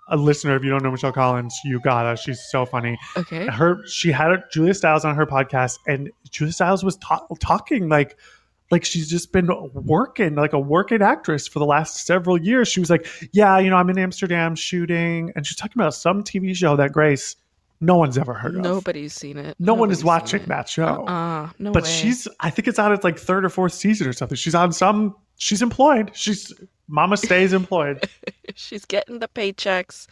Speaker 2: A listener, if you don't know Michelle Collins, you gotta. She's so funny.
Speaker 1: Okay.
Speaker 2: Her, she had Julia Stiles on her podcast, and Julia Stiles was ta- talking like, like she's just been working like a working actress for the last several years. She was like, "Yeah, you know, I'm in Amsterdam shooting," and she's talking about some TV show that Grace, no one's ever heard of.
Speaker 1: Nobody's seen it.
Speaker 2: No one is
Speaker 1: Nobody's
Speaker 2: watching that show.
Speaker 1: Uh, no
Speaker 2: but
Speaker 1: way.
Speaker 2: she's I think it's on its like third or fourth season or something. She's on some she's employed. She's Mama stays employed.
Speaker 1: she's getting the paychecks,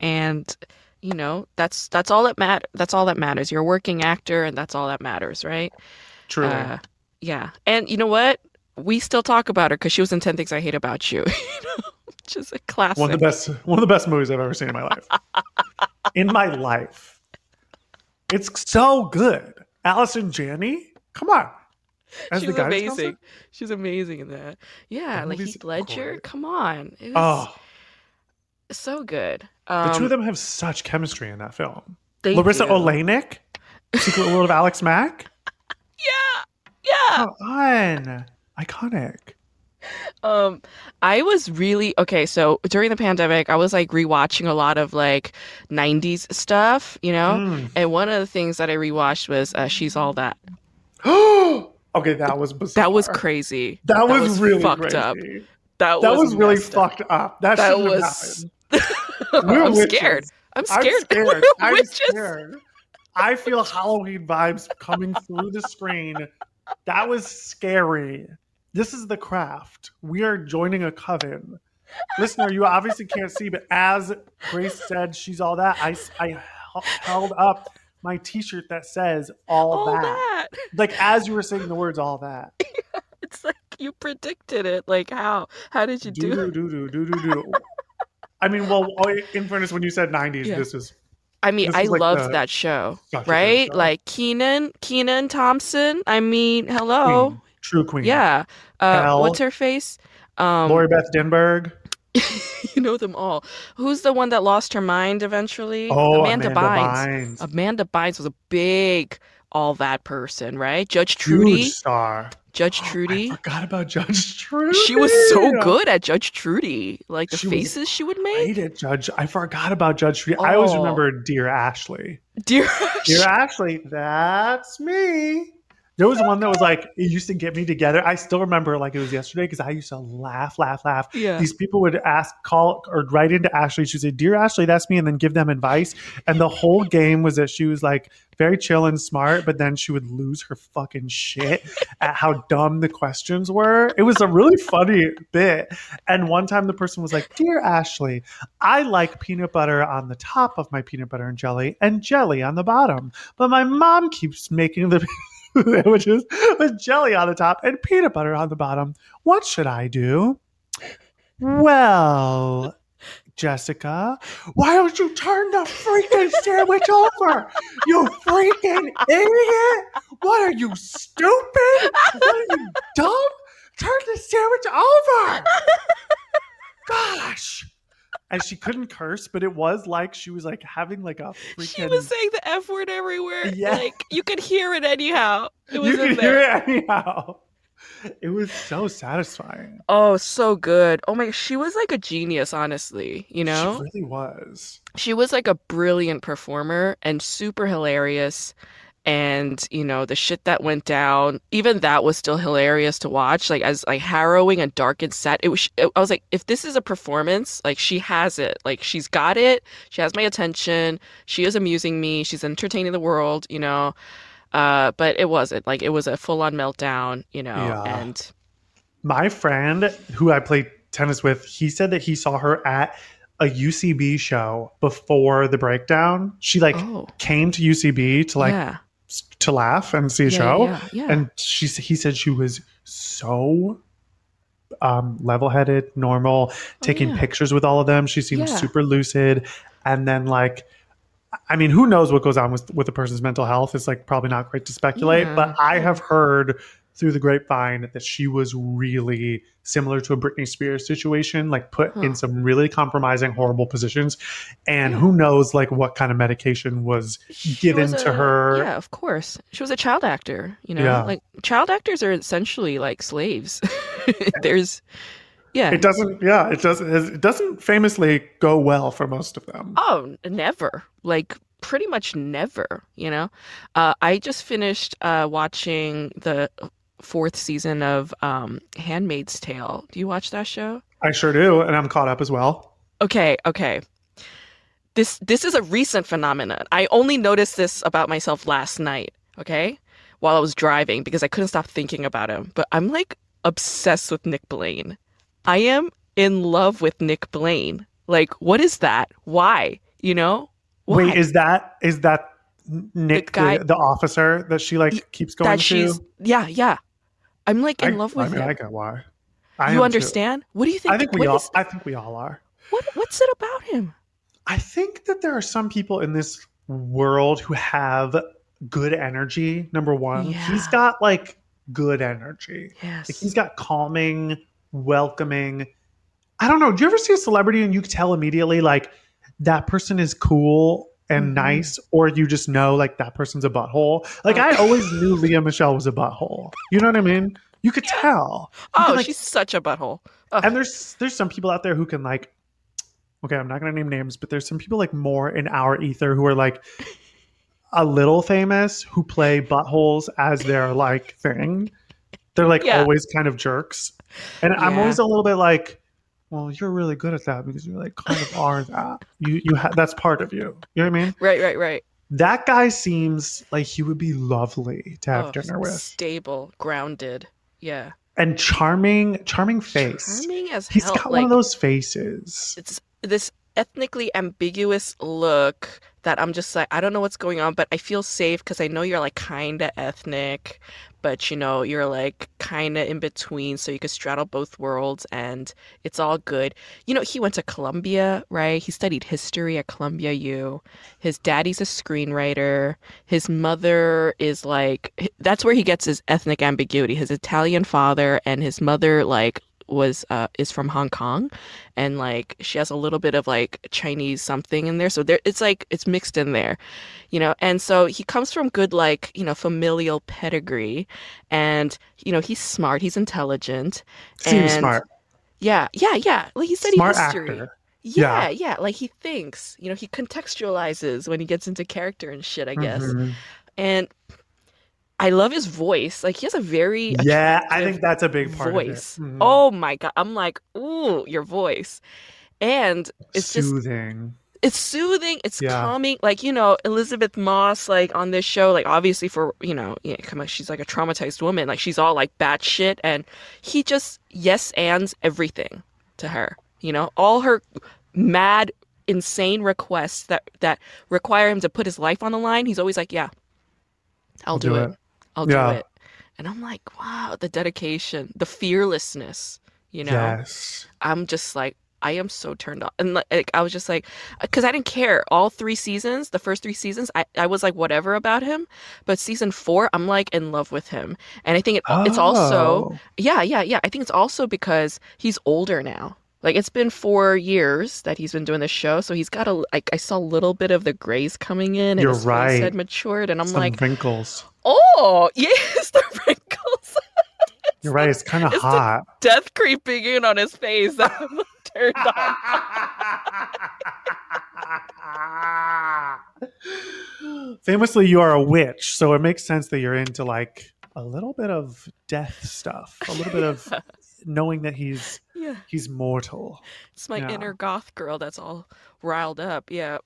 Speaker 1: and you know that's that's all that matter. That's all that matters. You're a working actor, and that's all that matters, right?
Speaker 2: True.
Speaker 1: Uh, yeah. And you know what? We still talk about her because she was in Ten Things I Hate About You. you which is a classic.
Speaker 2: one of the best one of the best movies I've ever seen in my life. in my life. It's so good. Allison Janney? Come on. As
Speaker 1: She's
Speaker 2: the
Speaker 1: amazing.
Speaker 2: counselor?
Speaker 1: She's amazing in that. Yeah,
Speaker 2: That
Speaker 1: like Heath Ledger.
Speaker 2: great.
Speaker 1: Come on, it was
Speaker 2: Oh,
Speaker 1: so good.
Speaker 2: the
Speaker 1: Um,
Speaker 2: two of them have such chemistry in that film. Larisa
Speaker 1: do.
Speaker 2: Oleynik, Secret World of Alex Mack.
Speaker 1: Yeah, yeah.
Speaker 2: Come on. Iconic.
Speaker 1: Um, I was really okay. So during the pandemic, I was like rewatching a lot of like '90s stuff, you know.
Speaker 2: Mm.
Speaker 1: And one of the things that I rewatched was uh, "She's All That."
Speaker 2: okay, that was bizarre.
Speaker 1: That was crazy.
Speaker 2: That was, really
Speaker 1: fucked
Speaker 2: crazy.
Speaker 1: up. That,
Speaker 2: That was, really
Speaker 1: messed up.
Speaker 2: fucked up. That,
Speaker 1: That was.
Speaker 2: We're
Speaker 1: I'm
Speaker 2: witches.
Speaker 1: scared. I'm
Speaker 2: I'm
Speaker 1: scared.
Speaker 2: scared. I'm scared. I feel Halloween vibes coming through the screen. That was scary. This is the craft. We are joining a coven. Listener, you obviously can't see, but as Grace said, she's all that. I, I held up my T-shirt that says all,
Speaker 1: All
Speaker 2: that.
Speaker 1: that.
Speaker 2: Like as you were saying the words all that.
Speaker 1: It's like you predicted it. Like how? How did you do
Speaker 2: Do do do do do do. I mean, well, oh, in fairness, when you said '90s,
Speaker 1: Yeah.
Speaker 2: this is
Speaker 1: I mean,
Speaker 2: This
Speaker 1: I
Speaker 2: like
Speaker 1: loved
Speaker 2: the-
Speaker 1: that show,
Speaker 2: such a good
Speaker 1: right?
Speaker 2: show.
Speaker 1: Like Kenan, Kenan Thompson. I mean, hello.
Speaker 2: True queen.
Speaker 1: Yeah. Uh, what's her face? Um,
Speaker 2: Lori Beth Denberg.
Speaker 1: you know them all. Who's the one that lost her mind eventually?
Speaker 2: Oh,
Speaker 1: Amanda,
Speaker 2: Amanda
Speaker 1: Bynes.
Speaker 2: Bynes.
Speaker 1: Amanda Bynes was a big all that person, right? Judge
Speaker 2: Huge
Speaker 1: Trudy.
Speaker 2: star.
Speaker 1: Judge Trudy.
Speaker 2: I forgot about Judge Trudy.
Speaker 1: She was so good at Judge Trudy. Like the
Speaker 2: She
Speaker 1: faces she would make.
Speaker 2: At Judge. I forgot about Judge Trudy. I always
Speaker 1: Oh.
Speaker 2: remember Dear Ashley.
Speaker 1: Dear
Speaker 2: Dear Ashley, that's me. There was one that was like, it used to get me together. I still remember like it was yesterday because I used to laugh, laugh, laugh.
Speaker 1: Yeah.
Speaker 2: These people would ask, call, or write into Ashley. She'd say, Dear Ashley, that's me, and then give them advice. And the whole game was that she was like very chill and smart, but then she would lose her fucking shit at how dumb the questions were. It was a really funny bit. And one time the person was like, Dear Ashley, I like peanut butter on the top of my peanut butter and jelly and jelly on the bottom. But my mom keeps making the sandwiches with jelly on the top and peanut butter on the bottom. What should I do? Well, Jessica, why don't you turn the freaking sandwich over? You freaking idiot! What are you stupid? What are you dumb? Turn the sandwich over! Gosh. And she couldn't curse, but it was like she was like having like a freaking.
Speaker 1: She was saying the F word everywhere.
Speaker 2: Yeah.
Speaker 1: Like you could hear it anyhow. It was
Speaker 2: you could
Speaker 1: there.
Speaker 2: hear it anyhow. It was so satisfying.
Speaker 1: Oh, so good. Oh my, she was like a genius, honestly. You know,
Speaker 2: She really was.
Speaker 1: she was like a brilliant performer and super hilarious. And you know, the shit that went down, even that was still hilarious to watch. Like as like harrowing and dark and sad. It was. I was like, if this is a performance, like she has it. Like she's got it. She has my attention. She is amusing me. She's entertaining the world. You know. Uh, but it wasn't like it was a full on meltdown. You know.
Speaker 2: Yeah.
Speaker 1: And
Speaker 2: My friend who I played tennis with, he said that he saw her at a UCB show before the breakdown. She like
Speaker 1: oh,
Speaker 2: came to UCB to like
Speaker 1: yeah.
Speaker 2: To laugh and see a
Speaker 1: Yeah,
Speaker 2: show.
Speaker 1: yeah, yeah.
Speaker 2: And she he said she was so um, level-headed, normal, taking
Speaker 1: Oh,
Speaker 2: pictures with all of them. She seemed super lucid, and then like. I mean, who knows what goes on with with a person's mental health? It's like probably not great to speculate, but I have heard through the grapevine that she was really similar to a Britney Spears situation, like put
Speaker 1: Huh.
Speaker 2: in some really compromising, horrible positions. And
Speaker 1: Yeah.
Speaker 2: who knows, like what kind of medication was given
Speaker 1: was
Speaker 2: to her.
Speaker 1: Yeah, of course. She was a child actor, you know?
Speaker 2: Yeah.
Speaker 1: Like child actors are essentially like slaves. There's yeah.
Speaker 2: It doesn't. Yeah, it doesn't. It doesn't famously go well for most of them.
Speaker 1: Oh, never. Like pretty much never, you know? Uh I just finished uh watching the fourth season of um Handmaid's Tale. Do you watch that show?
Speaker 2: I sure do, and I'm caught up as well.
Speaker 1: Okay, okay. This this is a recent phenomenon. I only noticed this about myself last night, okay? While I was driving because I couldn't stop thinking about him. But I'm like obsessed with Nick Blaine. I am in love with Nick Blaine. Like what is that? Why? You know? Why?
Speaker 2: Wait, is that is that Nick, the,
Speaker 1: guy-
Speaker 2: the, officer that she like keeps going
Speaker 1: that
Speaker 2: to?
Speaker 1: yeah, yeah. I'm like in
Speaker 2: I,
Speaker 1: love
Speaker 2: I
Speaker 1: with
Speaker 2: mean,
Speaker 1: him.
Speaker 2: I get why. I
Speaker 1: you
Speaker 2: too.
Speaker 1: understand? What do you think?
Speaker 2: I think we all.
Speaker 1: is-
Speaker 2: I think we all are.
Speaker 1: what what's it about him?
Speaker 2: I think that there are some people in this world who have good energy. Number one,
Speaker 1: Yeah.
Speaker 2: he's got like good energy.
Speaker 1: Yes.
Speaker 2: Like he's got calming, welcoming. I don't know. Do you ever see a celebrity and you can tell immediately like that person is cool and
Speaker 1: Mhm.
Speaker 2: nice, or you just know like that person's a butthole? Like
Speaker 1: Oh.
Speaker 2: I always knew Lea Michele was a butthole. You know what I mean? You could tell. You
Speaker 1: oh,
Speaker 2: can, like,
Speaker 1: she's such a butthole. Ugh.
Speaker 2: and there's there's some people out there who can like okay i'm not going to name names but there's some people like more in our ether who are like a little famous who play buttholes as their like thing they're like
Speaker 1: Yeah.
Speaker 2: always kind of jerks and i'm always a little bit like well you're really good at that because you're like kind of are that you you ha- that's part of you you know what i mean
Speaker 1: Right, right, right.
Speaker 2: that guy seems like he would be lovely to have
Speaker 1: Oh,
Speaker 2: dinner with
Speaker 1: Stable, grounded. Yeah.
Speaker 2: and charming charming face
Speaker 1: Charming as
Speaker 2: he's
Speaker 1: hell.
Speaker 2: got
Speaker 1: like
Speaker 2: one of those faces
Speaker 1: it's this ethnically ambiguous look that I'm just like I don't know what's going on, but I feel safe because I know you're like kinda ethnic, but you know you're like kinda in between, so you could straddle both worlds, and it's all good. You know he went to Columbia, right? He studied history at Columbia U. His daddy's a screenwriter. His mother is like that's where he gets his ethnic ambiguity. His Italian father and his mother like was uh is from Hong Kong, and like she has a little bit of like Chinese something in there. So there, it's like it's mixed in there, you know. And so he comes from good like you know familial pedigree, and you know he's smart, he's intelligent,
Speaker 2: Seems
Speaker 1: and
Speaker 2: smart.
Speaker 1: yeah, yeah, yeah. Like he studied
Speaker 2: Smart
Speaker 1: history.
Speaker 2: actor.
Speaker 1: Yeah,
Speaker 2: Yeah.
Speaker 1: yeah, like he thinks, you know, he contextualizes when he gets into character and shit, I guess.
Speaker 2: Mhm.
Speaker 1: And I love his voice. Like he has a very
Speaker 2: Yeah, I think that's a big part
Speaker 1: voice.
Speaker 2: of it. Mhm.
Speaker 1: Oh my god. I'm like, ooh, your voice. And it's just
Speaker 2: soothing.
Speaker 1: it's soothing, it's
Speaker 2: Yeah.
Speaker 1: calming. Like, you know, Elisabeth Moss, like on this show, like obviously for, you know, yeah, come on, she's like a traumatized woman. Like she's all like batshit and he just yes ands everything to her. You know, all her mad, insane requests that that require him to put his life on the line, he's always like, Yeah, I'll,
Speaker 2: I'll
Speaker 1: do,
Speaker 2: do
Speaker 1: it.
Speaker 2: it."
Speaker 1: I'll
Speaker 2: Yeah.
Speaker 1: do it. And I'm like, wow, the dedication, the fearlessness, you know.
Speaker 2: Yes.
Speaker 1: I'm just like, I am so turned on. And like, I was just like, because I didn't care. All three seasons, the first three seasons, I, I was like, whatever about him. But season four, I'm like in love with him. And I think it, it's also,
Speaker 2: Oh.
Speaker 1: yeah, yeah, yeah. I think it's also because he's older now. Like it's been four years that he's been doing this show, so he's got a. Like I saw a little bit of the grays coming in, and
Speaker 2: You're
Speaker 1: his
Speaker 2: right.
Speaker 1: had matured, and I'm
Speaker 2: Some
Speaker 1: like,
Speaker 2: wrinkles.
Speaker 1: oh yes, the wrinkles,
Speaker 2: You're right. It's kind of hot.
Speaker 1: death creeping in on his face. I'm turned on.
Speaker 2: Famously, you are a witch, so it makes sense that you're into like a little bit of death stuff, a little bit of knowing that he's
Speaker 1: Yeah,
Speaker 2: he's mortal.
Speaker 1: it's my
Speaker 2: Yeah.
Speaker 1: inner goth girl that's all riled up. Yeah.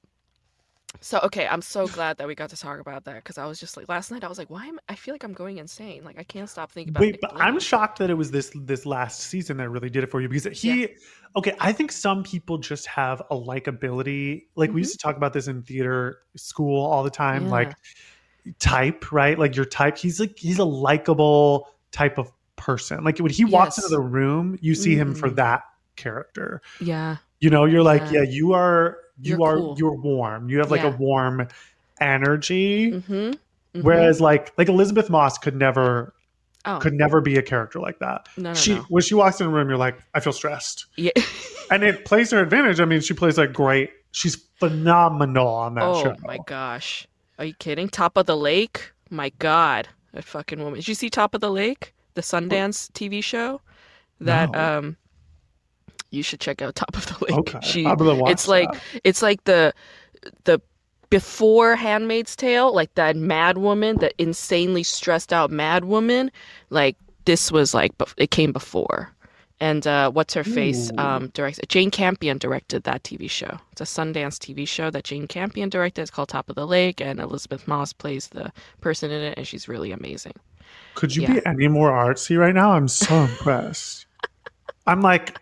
Speaker 1: So okay, I'm so glad that we got to talk about that because I was just like last night I was like, why am I feel like I'm going insane? Like I can't stop thinking about.
Speaker 2: Wait,
Speaker 1: Nick
Speaker 2: but
Speaker 1: Blake.
Speaker 2: I'm shocked that it was this this last season that really did it for you because he. Okay, I think some people just have a likability. Like we used mm-hmm. to talk about this in theater school all the time.
Speaker 1: Yeah.
Speaker 2: Like type, right? Like your type. He's like he's a likable type of person. Like when he walks
Speaker 1: Yes.
Speaker 2: into the room, you see him for
Speaker 1: Mm.
Speaker 2: that character.
Speaker 1: Yeah.
Speaker 2: You know, you're like,
Speaker 1: Yeah.
Speaker 2: yeah, you are you
Speaker 1: You're
Speaker 2: are
Speaker 1: cool.
Speaker 2: you're warm. You have like a warm energy.
Speaker 1: Mm-hmm.
Speaker 2: Whereas like like Elisabeth Moss could never
Speaker 1: oh
Speaker 2: could never be a character like that.
Speaker 1: no no
Speaker 2: she
Speaker 1: no
Speaker 2: when she walks in a room, you're like, I feel stressed.
Speaker 1: yeah.
Speaker 2: And it plays her advantage. I mean, she plays like great. She's phenomenal on that
Speaker 1: oh
Speaker 2: show.
Speaker 1: Oh my gosh, are you kidding? Top of the Lake, my God, that fucking woman. Did you see Top of the Lake, the Sundance TV show? That
Speaker 2: No.
Speaker 1: um, you should check out Top of the Lake.
Speaker 2: Okay.
Speaker 1: She
Speaker 2: I'm gonna watch
Speaker 1: it's like
Speaker 2: that.
Speaker 1: it's like the the before Handmaid's Tale, like that mad woman, the insanely stressed out mad woman. Like this was like it came before. And uh, what's her face? Um, directs Jane Campion directed that TV show. It's a Sundance TV show that Jane Campion directed. It's called Top of the Lake, and Elisabeth Moss plays the person in it, and she's really amazing.
Speaker 2: Could you
Speaker 1: yeah.
Speaker 2: be any more artsy right now? I'm so impressed. I'm like,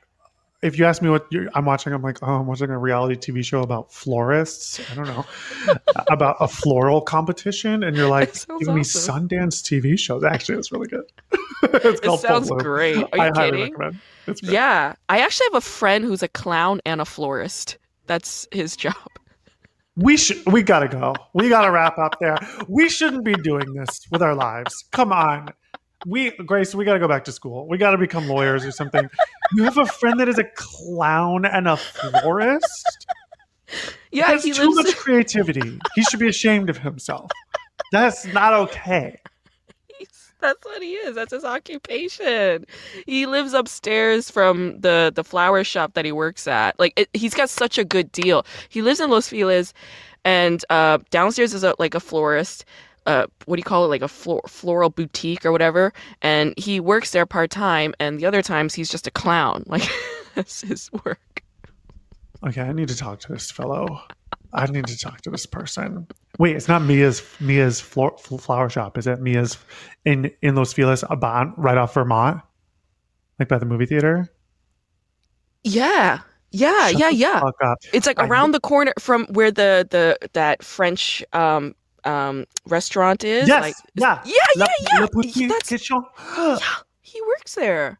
Speaker 2: if you ask me what you're, I'm watching, I'm like, oh, I'm watching a reality TV show about florists. I don't know about a floral competition, and you're like, give me
Speaker 1: awesome.
Speaker 2: Sundance TV shows. Actually, it's really good. it's
Speaker 1: It sounds
Speaker 2: Bloom.
Speaker 1: great. Are you
Speaker 2: I
Speaker 1: kidding?
Speaker 2: recommend. It's great.
Speaker 1: Yeah, I actually have a friend who's a clown and a florist. That's his job.
Speaker 2: We should. We gotta go. We gotta wrap up there. We shouldn't be doing this with our lives. Come on. We Grace, we gotta go back to school. We gotta become lawyers or something. You have a friend that is a clown and a florist.
Speaker 1: Yeah,
Speaker 2: That's
Speaker 1: he
Speaker 2: too
Speaker 1: lives.
Speaker 2: much creativity. He should be ashamed of himself. That's not okay.
Speaker 1: That's what he is. That's his occupation. He lives upstairs from the the flower shop that he works at. Like it, he's got such a good deal. He lives in Los Feliz, and uh, downstairs is a, like a florist. Uh, what do you call it? Like a flor- floral boutique or whatever. And he works there part time, and the other times he's just a clown. Like that's his work.
Speaker 2: Okay, I need to talk to this fellow. I need to talk to this person. Wait, it's not Mia's Mia's flor- flower shop, is it? Mia's in in Los Feliz, Aban, right off Vermont, like by the movie theater.
Speaker 1: Yeah, yeah,
Speaker 2: Shut
Speaker 1: yeah,
Speaker 2: the
Speaker 1: yeah.
Speaker 2: Fuck up.
Speaker 1: It's like
Speaker 2: I-
Speaker 1: around the corner from where the the that French um um restaurant is.
Speaker 2: Yes,
Speaker 1: Like,
Speaker 2: yeah,
Speaker 1: yeah,
Speaker 2: La-
Speaker 1: yeah, yeah.
Speaker 2: Le
Speaker 1: That's- yeah. He works there.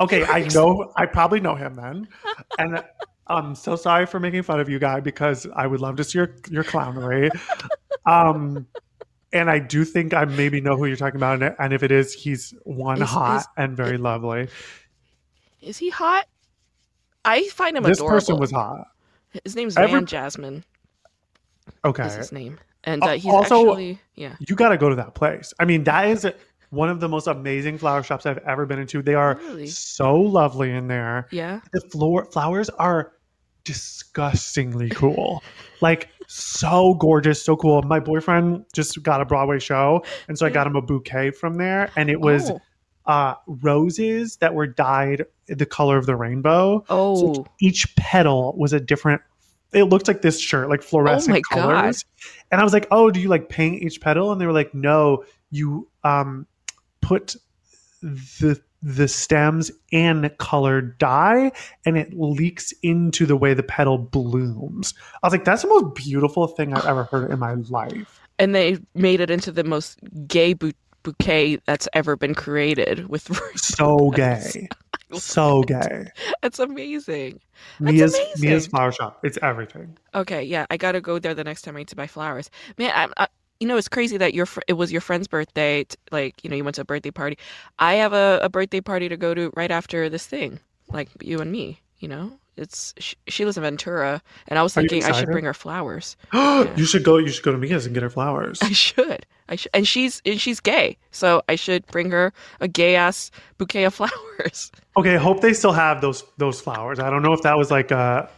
Speaker 2: okay, I know. I probably know him then, and I'm so sorry for making fun of you, guy, because I would love to see your your clownery. Um, and I do think I maybe know who you're talking about, and, and if it is, he's one
Speaker 1: Is-
Speaker 2: hot
Speaker 1: is-
Speaker 2: and very lovely.
Speaker 1: Is he hot? I find him
Speaker 2: this
Speaker 1: adorable.
Speaker 2: person was hot.
Speaker 1: His name's
Speaker 2: Every-
Speaker 1: Van Jasmine.
Speaker 2: Okay.
Speaker 1: Is his name, and
Speaker 2: uh,
Speaker 1: he's
Speaker 2: also-
Speaker 1: actually yeah.
Speaker 2: you got to go to that place. I mean, that is one of the most amazing flower shops I've ever been into. They are
Speaker 1: Really?
Speaker 2: so lovely in there.
Speaker 1: Yeah.
Speaker 2: The floor flowers are disgustingly cool. like so gorgeous, so cool. My boyfriend just got a Broadway show, and so I got him a bouquet from there, and it was
Speaker 1: oh.
Speaker 2: uh, roses that were dyed the color of the rainbow.
Speaker 1: oh.
Speaker 2: So each petal was a different. It looked like this shirt, like fluorescent
Speaker 1: Oh my God.
Speaker 2: colors. And I was like, "Oh, do you like paint each petal?" And they were like, "No, you um put the the stems in colored dye, and it leaks into the way the petal blooms." I was like, "That's the most beautiful thing I've ever heard in my life."
Speaker 1: and they made it into the most gay bou- bouquet that's ever been created with
Speaker 2: So gay, so gay.
Speaker 1: It's amazing.
Speaker 2: Mia's
Speaker 1: amazing.
Speaker 2: Mia's flower shop. It's everything.
Speaker 1: Okay, yeah, I gotta go there the next time I need to buy flowers. Man, I'm, I, you know, it's crazy that your fr- it was your friend's birthday. t- Like, you know, you went to a birthday party. I have a, a birthday party to go to right after this thing. Like you and me. You know, it's she, she lives in Ventura, and I was thinking I should bring her flowers.
Speaker 2: you should go. You should go to Mia's and get her flowers.
Speaker 1: I should. I should. And she's and she's gay, so I should bring her a gay ass bouquet of flowers.
Speaker 2: Okay, hope they still have those those flowers. I don't know if that was like a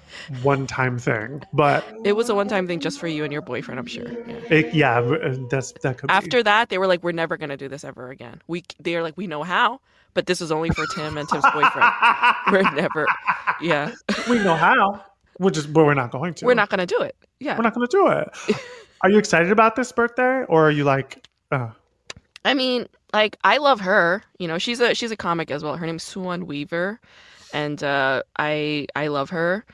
Speaker 2: one time thing, but
Speaker 1: It was a one time thing just for you and your boyfriend, I'm sure. Yeah.
Speaker 2: it, yeah, uh, that's that could
Speaker 1: After that, they were like, "We're never gonna do this ever again." We they're like, "We know how, but this is only for Tim and Tim's boyfriend. We're never, yeah,
Speaker 2: we know how. We're just, but we're not going to.
Speaker 1: we're not gonna do it." Yeah,
Speaker 2: We're not going to do it. Are you excited about this birthday, or are you like, uh,
Speaker 1: I mean, like I love her. You know, she's a she's a comic as well. Her name's Suan Weaver, and uh, I I love her.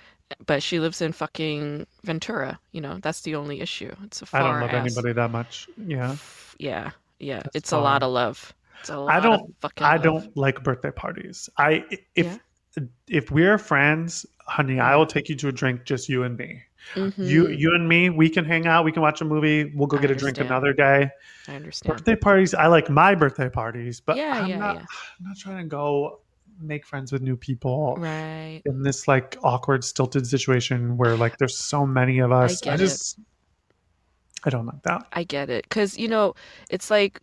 Speaker 1: But she lives in fucking Ventura. You know, that's the only issue. It's a far I
Speaker 2: don't love
Speaker 1: ass.
Speaker 2: anybody that much. Yeah,
Speaker 1: Yeah, yeah.
Speaker 2: That's
Speaker 1: it's a lot of love. It's a lot
Speaker 2: I don't-
Speaker 1: fucking.
Speaker 2: I
Speaker 1: love.
Speaker 2: don't like birthday parties. I if if we're friends, honey, I will take you to a drink, just you and me. You
Speaker 1: Mhm.
Speaker 2: you and me, we can hang out. We can watch a movie. We'll go
Speaker 1: I
Speaker 2: get a drink another day.
Speaker 1: I understand.
Speaker 2: Birthday parties, I like my birthday parties, but
Speaker 1: Yeah,
Speaker 2: I'm
Speaker 1: yeah,
Speaker 2: not.
Speaker 1: yeah.
Speaker 2: I'm not trying to go make friends with new people
Speaker 1: Right.
Speaker 2: in this like awkward, stilted situation where like there's so many of us. I,
Speaker 1: get it.
Speaker 2: just I don't like that.
Speaker 1: I get it. Because, you know, it's like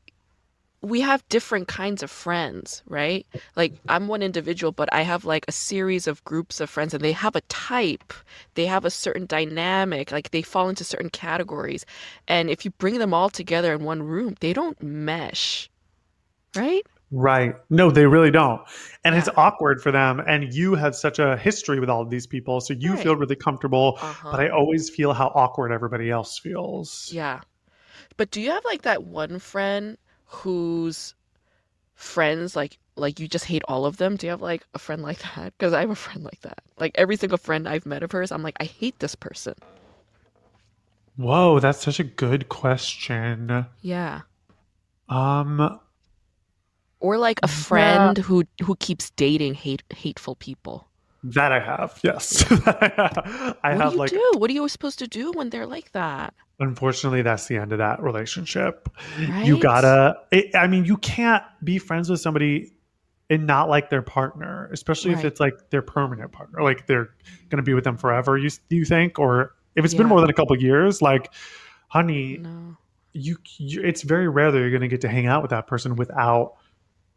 Speaker 1: we have different kinds of friends, right? Like, I'm one individual, but I have like a series of groups of friends, and they have a type, they have a certain dynamic, like, they fall into certain categories. And if you bring them all together in one room, they don't mesh, right?
Speaker 2: Right. No, they really don't. And it's awkward for them. And you have such a history with all of these people. So you
Speaker 1: Right.
Speaker 2: feel really comfortable.
Speaker 1: Uh-huh.
Speaker 2: But I always feel how awkward everybody else feels.
Speaker 1: Yeah. But do you have like that one friend whose friends like like you just hate all of them? Do you have like a friend like that? Because I have a friend like that. Like every single friend I've met of hers, I'm like, I hate this person.
Speaker 2: Whoa, that's such a good question.
Speaker 1: Yeah.
Speaker 2: Um,
Speaker 1: Or like a friend who who keeps dating hate hateful people.
Speaker 2: that I have. Yes, I
Speaker 1: what
Speaker 2: have
Speaker 1: do you
Speaker 2: like.
Speaker 1: do? What are you supposed to do when they're like that?
Speaker 2: Unfortunately, that's the end of that relationship. You gotta. It, I mean, you can't be friends with somebody and not like their partner, especially if it's like their permanent partner, like they're gonna be with them forever. You you think, or if it's been more than a couple of years, like, honey,
Speaker 1: No.
Speaker 2: you, you it's very rare that you're to get to hang out with that person without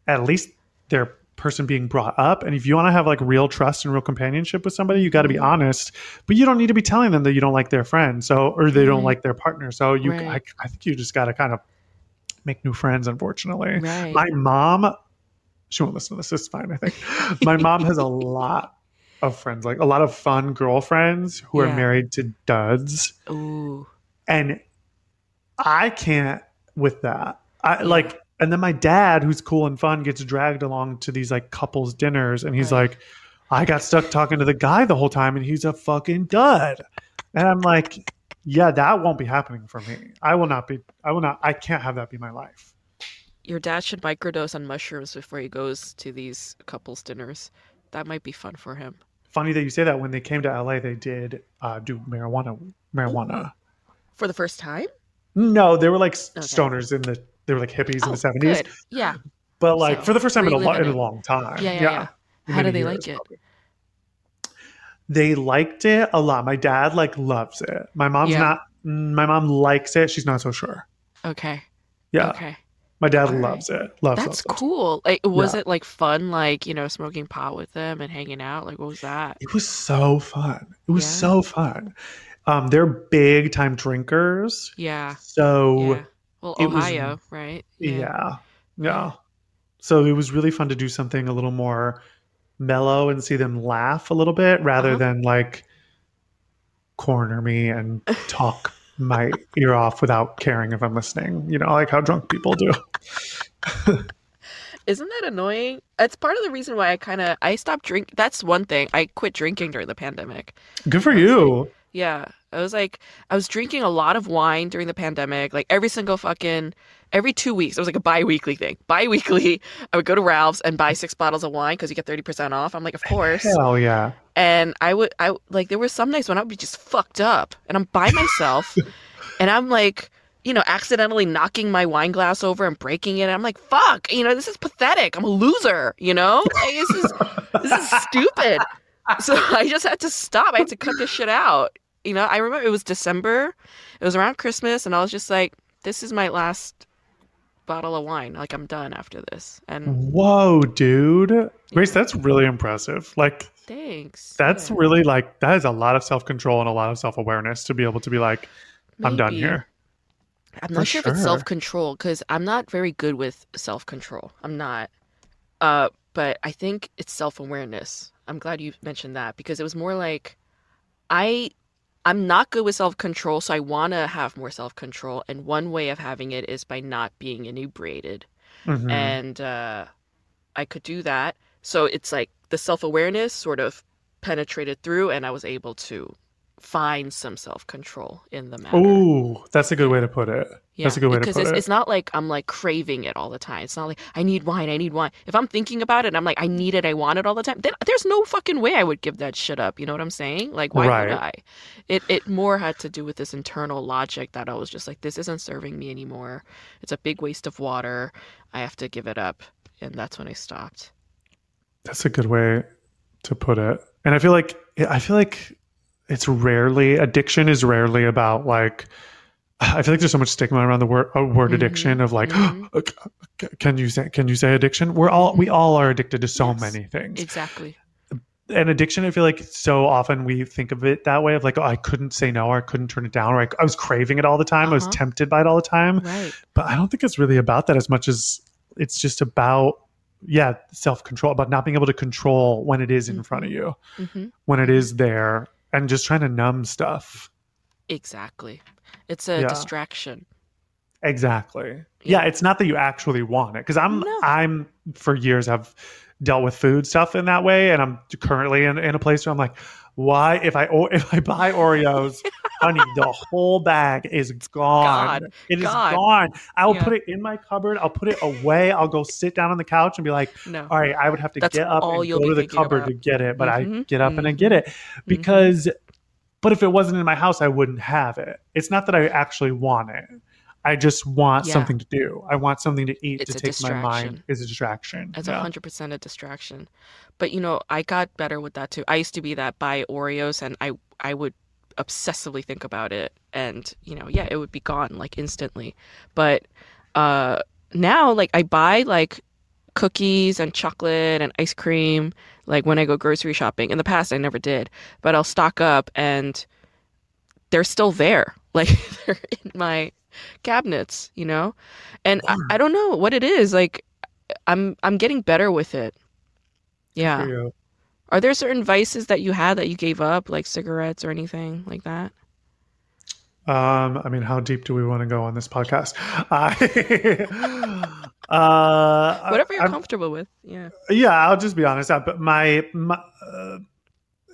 Speaker 2: at least their person being brought up and if you want to have like real trust and real companionship with somebody you got to be
Speaker 1: Mhm.
Speaker 2: honest but you don't need to be telling them that you don't like their friend so or they don't
Speaker 1: Right.
Speaker 2: like their partner so you
Speaker 1: Right.
Speaker 2: I, I think you just got to kind of make new friends unfortunately
Speaker 1: Right.
Speaker 2: my mom she won't listen to this it's fine i think my mom has a lot of friends like a lot of fun girlfriends who are married to duds
Speaker 1: Ooh.
Speaker 2: and I can't with that. I like, and then my dad, who's cool and fun, gets dragged along to these like couples dinners, and he's
Speaker 1: Right.
Speaker 2: like, "I got stuck talking to the guy the whole time, and he's a fucking dud." And I'm like, "Yeah, that won't be happening for me. I will not be. I will not. I can't have that be my life."
Speaker 1: Your dad should microdose on mushrooms before he goes to these couples dinners. That might be fun for him.
Speaker 2: Funny that you say that. When they came to LA, they did uh, do marijuana. Marijuana.
Speaker 1: For the first time?
Speaker 2: No, they were like
Speaker 1: Okay.
Speaker 2: stoners in the. They were like hippies in
Speaker 1: Oh,
Speaker 2: the seventies.
Speaker 1: good. Yeah.
Speaker 2: But like
Speaker 1: So,
Speaker 2: for the first time in a, lo- in a long time.
Speaker 1: Yeah, yeah,
Speaker 2: yeah.
Speaker 1: yeah. How do they like it?
Speaker 2: probably. They liked it a lot. My dad like loves it. My mom's not. My mom likes it. She's not so sure.
Speaker 1: Okay.
Speaker 2: Yeah,
Speaker 1: Okay.
Speaker 2: my dad
Speaker 1: All right.
Speaker 2: loves it. Loves
Speaker 1: That's
Speaker 2: loves.
Speaker 1: cool. Like, was
Speaker 2: Yeah.
Speaker 1: it like fun, like, you know, smoking pot with them and hanging out? Like, what was that?
Speaker 2: It was so fun. It was
Speaker 1: Yeah.
Speaker 2: so fun. Um, they're big time drinkers.
Speaker 1: Yeah.
Speaker 2: So
Speaker 1: Yeah. Well,
Speaker 2: it was-
Speaker 1: Ohio, right?
Speaker 2: yeah. yeah,
Speaker 1: Yeah.
Speaker 2: So it was really fun to do something a little more mellow and see them laugh a little bit rather
Speaker 1: Uh-huh.
Speaker 2: than like corner me and talk my ear off without caring if I'm listening. You know, like how drunk people do.
Speaker 1: Isn't that annoying? It's part of the reason why I kind of I stopped drink. That's one thing. I quit drinking during the pandemic.
Speaker 2: Good for
Speaker 1: was
Speaker 2: you.
Speaker 1: Yeah, I was like, I was drinking a lot of wine during the pandemic. Like every single fucking, every two weeks. It was like a bi-weekly thing. Bi-weekly, I would go to Ralph's and buy six bottles of wine because you get thirty percent off. I'm like, of course.
Speaker 2: Hell yeah.
Speaker 1: And I would, I like, there were some nights when I would be just fucked up, and I'm by myself, and I'm like, you know, accidentally knocking my wine glass over and breaking it. I'm like, fuck, you know, this is pathetic. I'm a loser. You know, like, this is this is stupid. So I just had to stop. I had to cut this shit out. You know, I remember it was December. It was around Christmas, and I was just like, this is my last bottle of wine. Like I'm done after this. And
Speaker 2: Whoa, dude. Grace, that's really impressive. Like
Speaker 1: thanks.
Speaker 2: that's
Speaker 1: Yeah,
Speaker 2: really like that is a lot of self-control and a lot of self-awareness to be able to be like, I'm done here.
Speaker 1: I'm not
Speaker 2: For
Speaker 1: sure if it's self control because I'm not very good with self control. I'm not. Uh, but I think it's self awareness. I'm glad you mentioned that because it was more like I I'm not good with self control, so I want to have more self control. And one way of having it is by not being inebriated.
Speaker 2: Mhm.
Speaker 1: And uh, I could do that. So it's like the self awareness sort of penetrated through, and I was able to find some self control in the matter.
Speaker 2: Ooh, that's a good way to put it.
Speaker 1: Yeah,
Speaker 2: That's a good way to put
Speaker 1: it's,
Speaker 2: it.
Speaker 1: it's not like I'm like craving it all the time. It's not like I need wine, I need wine. If I'm thinking about it and I'm like I need it, I want it all the time, then there's no fucking way I would give that shit up. You know what I'm saying? Like why would I? It it more had to do with this internal logic that I was just like this isn't serving me anymore. It's a big waste of water. I have to give it up, and that's when I stopped.
Speaker 2: That's a good way to put it. And I feel like I feel like it's rarely addiction is rarely about like I feel like there's so much stigma around the word uh, word
Speaker 1: Mhm,
Speaker 2: addiction of like
Speaker 1: mhm.
Speaker 2: can you say can you say addiction? We're all we all are addicted to so
Speaker 1: Yes.
Speaker 2: many things.
Speaker 1: Exactly.
Speaker 2: And addiction, I feel like so often we think of it that way of like, oh, I couldn't say no, or I couldn't turn it down, or I, I was craving it all the time, I was
Speaker 1: Uh-huh.
Speaker 2: tempted by it all the time.
Speaker 1: Right.
Speaker 2: But I don't think it's really about that as much as it's just about, yeah, self control, about not being able to control when it is in front of you,
Speaker 1: hmm
Speaker 2: when it is there, and just trying to numb stuff.
Speaker 1: Exactly. It's a
Speaker 2: Yeah.
Speaker 1: distraction.
Speaker 2: Exactly.
Speaker 1: Yeah.
Speaker 2: Yeah, it's not that you actually want it because I'm
Speaker 1: No.
Speaker 2: I'm for years have dealt with food stuff in that way, and I'm currently in, in a place where I'm like, why if I if I buy Oreos, honey, the whole bag is gone.
Speaker 1: God.
Speaker 2: It is
Speaker 1: God.
Speaker 2: gone. I will
Speaker 1: Yeah.
Speaker 2: put it in my cupboard. I'll put it away. I'll go sit down on the couch and be like,
Speaker 1: No.
Speaker 2: all right, I would have to
Speaker 1: That's
Speaker 2: get up and go to the cupboard
Speaker 1: about.
Speaker 2: to get it, but I
Speaker 1: Mhm,
Speaker 2: get up and I get it because. But if it wasn't in my house, I wouldn't have it. It's not that I actually want it. I just want
Speaker 1: Yeah.
Speaker 2: something to do. I want something to eat
Speaker 1: It's
Speaker 2: to take my mind is a distraction.
Speaker 1: It's
Speaker 2: Yeah.
Speaker 1: a hundred percent a distraction. But you know, I got better with that too. I used to be that buy Oreos and I I would obsessively think about it and you know, yeah, it would be gone like instantly. But uh now like I buy like cookies and chocolate and ice cream like when I go grocery shopping. In the past I never did, but I'll stock up and they're still there. Like they're in my cabinets, you know? And I, I don't know what it is. Like I'm I'm getting better with it. Yeah. Are there certain vices that you had that you gave up, like cigarettes or anything like that?
Speaker 2: Um, I mean, how deep do we want to go on this podcast? I, uh,
Speaker 1: Whatever you're
Speaker 2: I'm-
Speaker 1: comfortable with. Yeah.
Speaker 2: yeah, I'll just be honest. I, but my, my uh,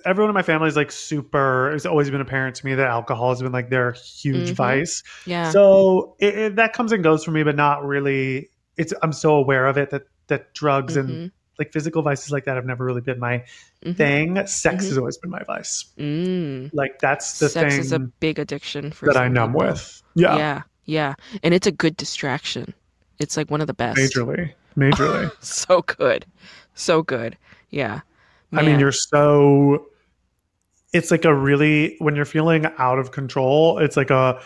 Speaker 2: everyone in my family is like super. It's always been apparent to me that alcohol has been like their huge
Speaker 1: Mhm.
Speaker 2: vice.
Speaker 1: Yeah.
Speaker 2: So it, it, that comes and goes for me, but not really. It's I'm so aware of it that that drugs and
Speaker 1: Mhm,
Speaker 2: like physical vices like that have never really been my
Speaker 1: mhm.
Speaker 2: thing. Sex
Speaker 1: Mhm.
Speaker 2: has always been my vice.
Speaker 1: Mm.
Speaker 2: Like that's the
Speaker 1: Sex
Speaker 2: thing
Speaker 1: is a big addiction for
Speaker 2: that I numb
Speaker 1: people.
Speaker 2: with. Yeah,
Speaker 1: Yeah. Yeah. And it's a good distraction. It's like one of the best.
Speaker 2: majorly, majorly.
Speaker 1: so good. So good. Yeah.
Speaker 2: I mean, you're so. It's like a really when you're feeling out of control. It's like a.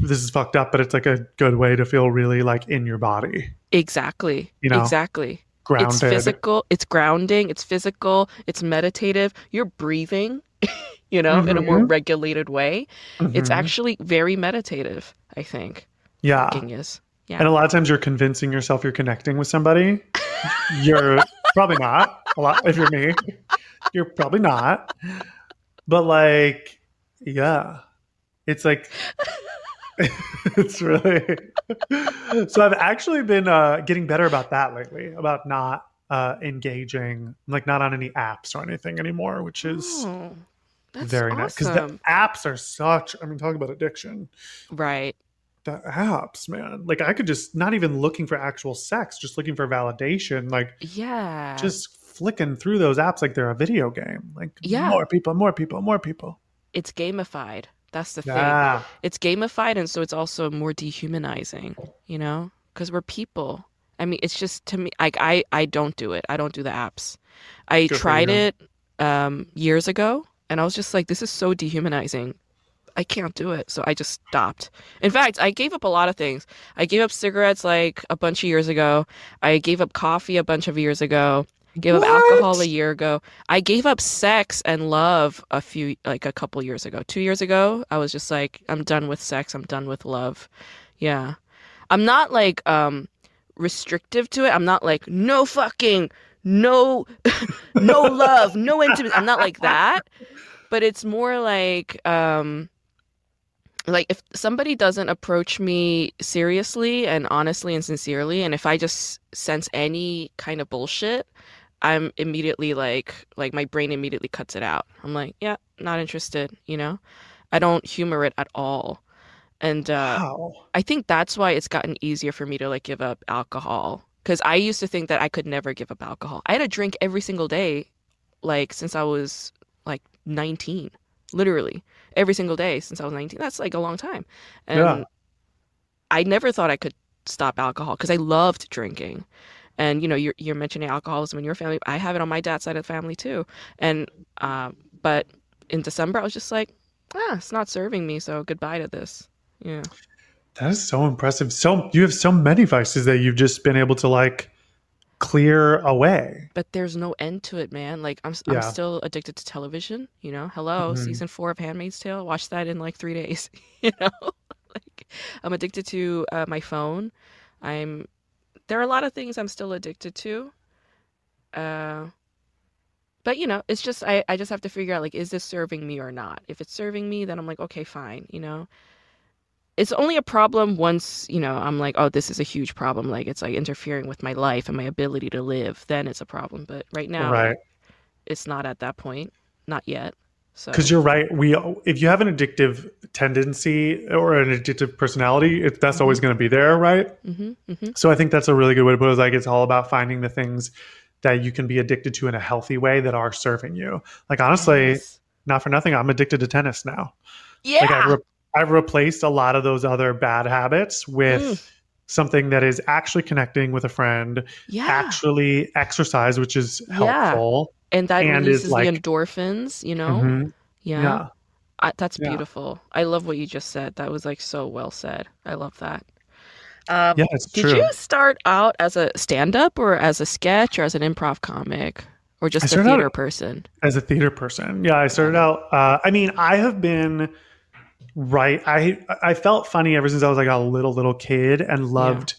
Speaker 2: This is fucked up, but it's like a good way to feel really like in your body,
Speaker 1: exactly.
Speaker 2: You know,
Speaker 1: exactly.
Speaker 2: grounded.
Speaker 1: It's physical, it's grounding, it's physical, it's meditative. You're breathing, you know, in a more
Speaker 2: Mhm.
Speaker 1: regulated way. It's
Speaker 2: Mhm.
Speaker 1: actually very meditative, I think.
Speaker 2: yeah.
Speaker 1: Is. Yeah.
Speaker 2: And a lot of times you're convincing yourself you're connecting with somebody. You're probably not. A lot if you're me, you're probably not. But like, yeah, it's like it's really. so I've actually been uh, getting better about that lately. About not uh, engaging, like not on any apps or anything anymore, which is
Speaker 1: Oh,
Speaker 2: very nice because the apps are such. I mean, talk about addiction
Speaker 1: Right.
Speaker 2: the apps, man. Like I could just not even looking for actual sex, just looking for validation, like
Speaker 1: Yeah.
Speaker 2: just flicking through those apps like they're a video game. Like
Speaker 1: Yeah.
Speaker 2: more people, more people, more people.
Speaker 1: it's gamified. That's the thing. It's gamified, and so it's also more dehumanizing, you know, because we're people. I mean, it's just to me, like I, I don't do it. I don't do the apps. I
Speaker 2: Good
Speaker 1: tried it um, years ago, and I was just like, this is so dehumanizing. I can't do it, so I just stopped. In fact, I gave up a lot of things. I gave up cigarettes like a bunch of years ago. I gave up coffee a bunch of years ago. Gave up alcohol a year ago. I gave up sex and love a few like a couple years ago. 2 years ago, I was just like I'm done with sex, I'm done with love. Yeah. I'm not like um restrictive to it. I'm not like no fucking no no love, no intimacy. I'm not like that. But it's more like um like if somebody doesn't approach me seriously and honestly and sincerely and if I just sense any kind of bullshit, I'm immediately like like my brain immediately cuts it out. I'm like, yeah, not interested, you know? I don't humor it at all. And uh
Speaker 2: Wow.
Speaker 1: I think that's why it's gotten easier for me to like give up alcohol because I used to think that I could never give up alcohol. I had a drink every single day like since I was like 19, literally every single day since I was 19. That's like a long time. And
Speaker 2: Yeah.
Speaker 1: I never thought I could stop alcohol because I loved drinking. And you know, you're you're mentioning alcoholism in your family. I have it on my dad's side of the family too. And um, but in December, I was just like, ah, it's not serving me, so goodbye to this. Yeah.
Speaker 2: That is so impressive. So you have so many vices that you've just been able to like clear away.
Speaker 1: but there's no end to it, man. Like I'm, I'm still addicted to television. You know, hello,
Speaker 2: Mhm.
Speaker 1: season four of *Handmaid's Tale*. Watch that in like three days. You know, like I'm addicted to uh, my phone. I'm. There are a lot of things I'm still addicted to. Uh, but you know, it's just I, I just have to figure out like, is this serving me or not? If it's serving me, then I'm like, okay, fine. You know, it's only a problem once you know I'm like, oh, this is a huge problem. Like it's like interfering with my life and my ability to live. Then it's a problem. But right now,
Speaker 2: Right.
Speaker 1: it's not at that point, not yet. So
Speaker 2: Because you're right. We if you have an addictive tendency or an addictive personality, it, that's always going to be there, right?
Speaker 1: hmm hmm
Speaker 2: So I think that's a really good way to put it like it's all about finding the things that you can be addicted to in a healthy way that are serving you. Like honestly, not for nothing, I'm addicted to tennis now.
Speaker 1: yeah,
Speaker 2: Like I've, re- I've replaced a lot of those other bad habits with
Speaker 1: Mm.
Speaker 2: something that is actually connecting with a friend,
Speaker 1: yeah,
Speaker 2: actually exercise, which is helpful
Speaker 1: Yeah.
Speaker 2: Helpful.
Speaker 1: and that
Speaker 2: and
Speaker 1: releases
Speaker 2: like-
Speaker 1: the endorphins. You know,
Speaker 2: Mhm.
Speaker 1: yeah,
Speaker 2: Yeah.
Speaker 1: I, that's
Speaker 2: Yeah.
Speaker 1: beautiful. I love what you just said. That was like so well said. I love that. Um,
Speaker 2: Yeah, it's
Speaker 1: Did
Speaker 2: true.
Speaker 1: you start out as a stand-up or as a sketch or as an improv comic or just a
Speaker 2: started out-
Speaker 1: theater person?
Speaker 2: as a theater person yeah i started out uh, i mean i have been right i i felt funny ever since i was like a little little kid and loved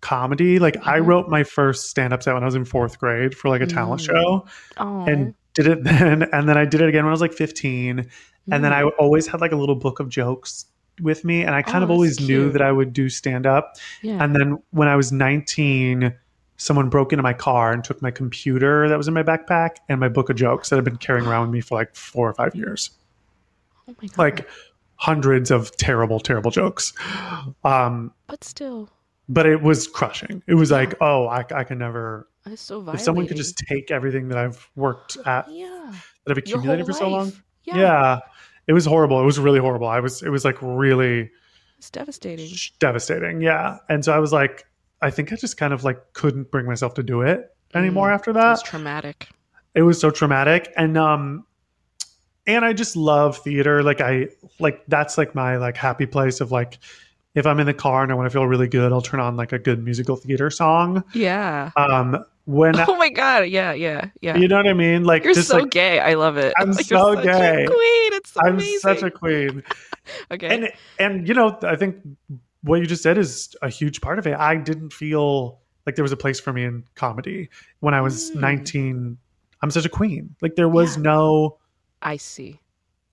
Speaker 2: comedy like i
Speaker 1: Mhm.
Speaker 2: wrote my first stand-up set when i was in fourth grade for like a talent
Speaker 1: Mm.
Speaker 2: show
Speaker 1: Oh,
Speaker 2: and did it then and then i did it again when i was like 15 and then i always had like a little book of jokes with me and i kind
Speaker 1: Oh,
Speaker 2: of always knew that i would do stand-up
Speaker 1: yeah.
Speaker 2: and then when I was 19, someone broke into my car and took my computer that was in my backpack and my book of jokes that I've been carrying around with me for like four or five years.
Speaker 1: oh my god.
Speaker 2: Like hundreds of terrible, terrible jokes. Um,
Speaker 1: but still,
Speaker 2: but it was crushing. It was like, oh, I, I can never.
Speaker 1: it's so violating.
Speaker 2: If someone could just take everything that I've worked at,
Speaker 1: yeah,
Speaker 2: that I've accumulated for so long. Yeah.
Speaker 1: Yeah,
Speaker 2: It was horrible. It was really horrible. I was, it was like really
Speaker 1: it's devastating.
Speaker 2: devastating. Yeah. And so I was like, I think I just kind of like couldn't bring myself to do it anymore
Speaker 1: Mm.
Speaker 2: after that.
Speaker 1: It's
Speaker 2: that.
Speaker 1: traumatic.
Speaker 2: it was so traumatic and um and i just love theater like i like that's like my like happy place of like if i'm in the car and i want to feel really good i'll turn on like a good musical theater song
Speaker 1: Yeah.
Speaker 2: um when
Speaker 1: Oh my god. Yeah. Yeah. Yeah.
Speaker 2: you know what i mean like
Speaker 1: You're
Speaker 2: just
Speaker 1: so
Speaker 2: like
Speaker 1: gay. I love it.
Speaker 2: I'm
Speaker 1: You're
Speaker 2: so
Speaker 1: such
Speaker 2: gay.
Speaker 1: A queen. It's so
Speaker 2: i'm
Speaker 1: amazing.
Speaker 2: such a queen
Speaker 1: okay.
Speaker 2: and and you know i think what you just said is a huge part of it i didn't feel like there was a place for me in comedy when i was
Speaker 1: Mm.
Speaker 2: 19 i'm such a queen like there was
Speaker 1: Yeah.
Speaker 2: no
Speaker 1: I see.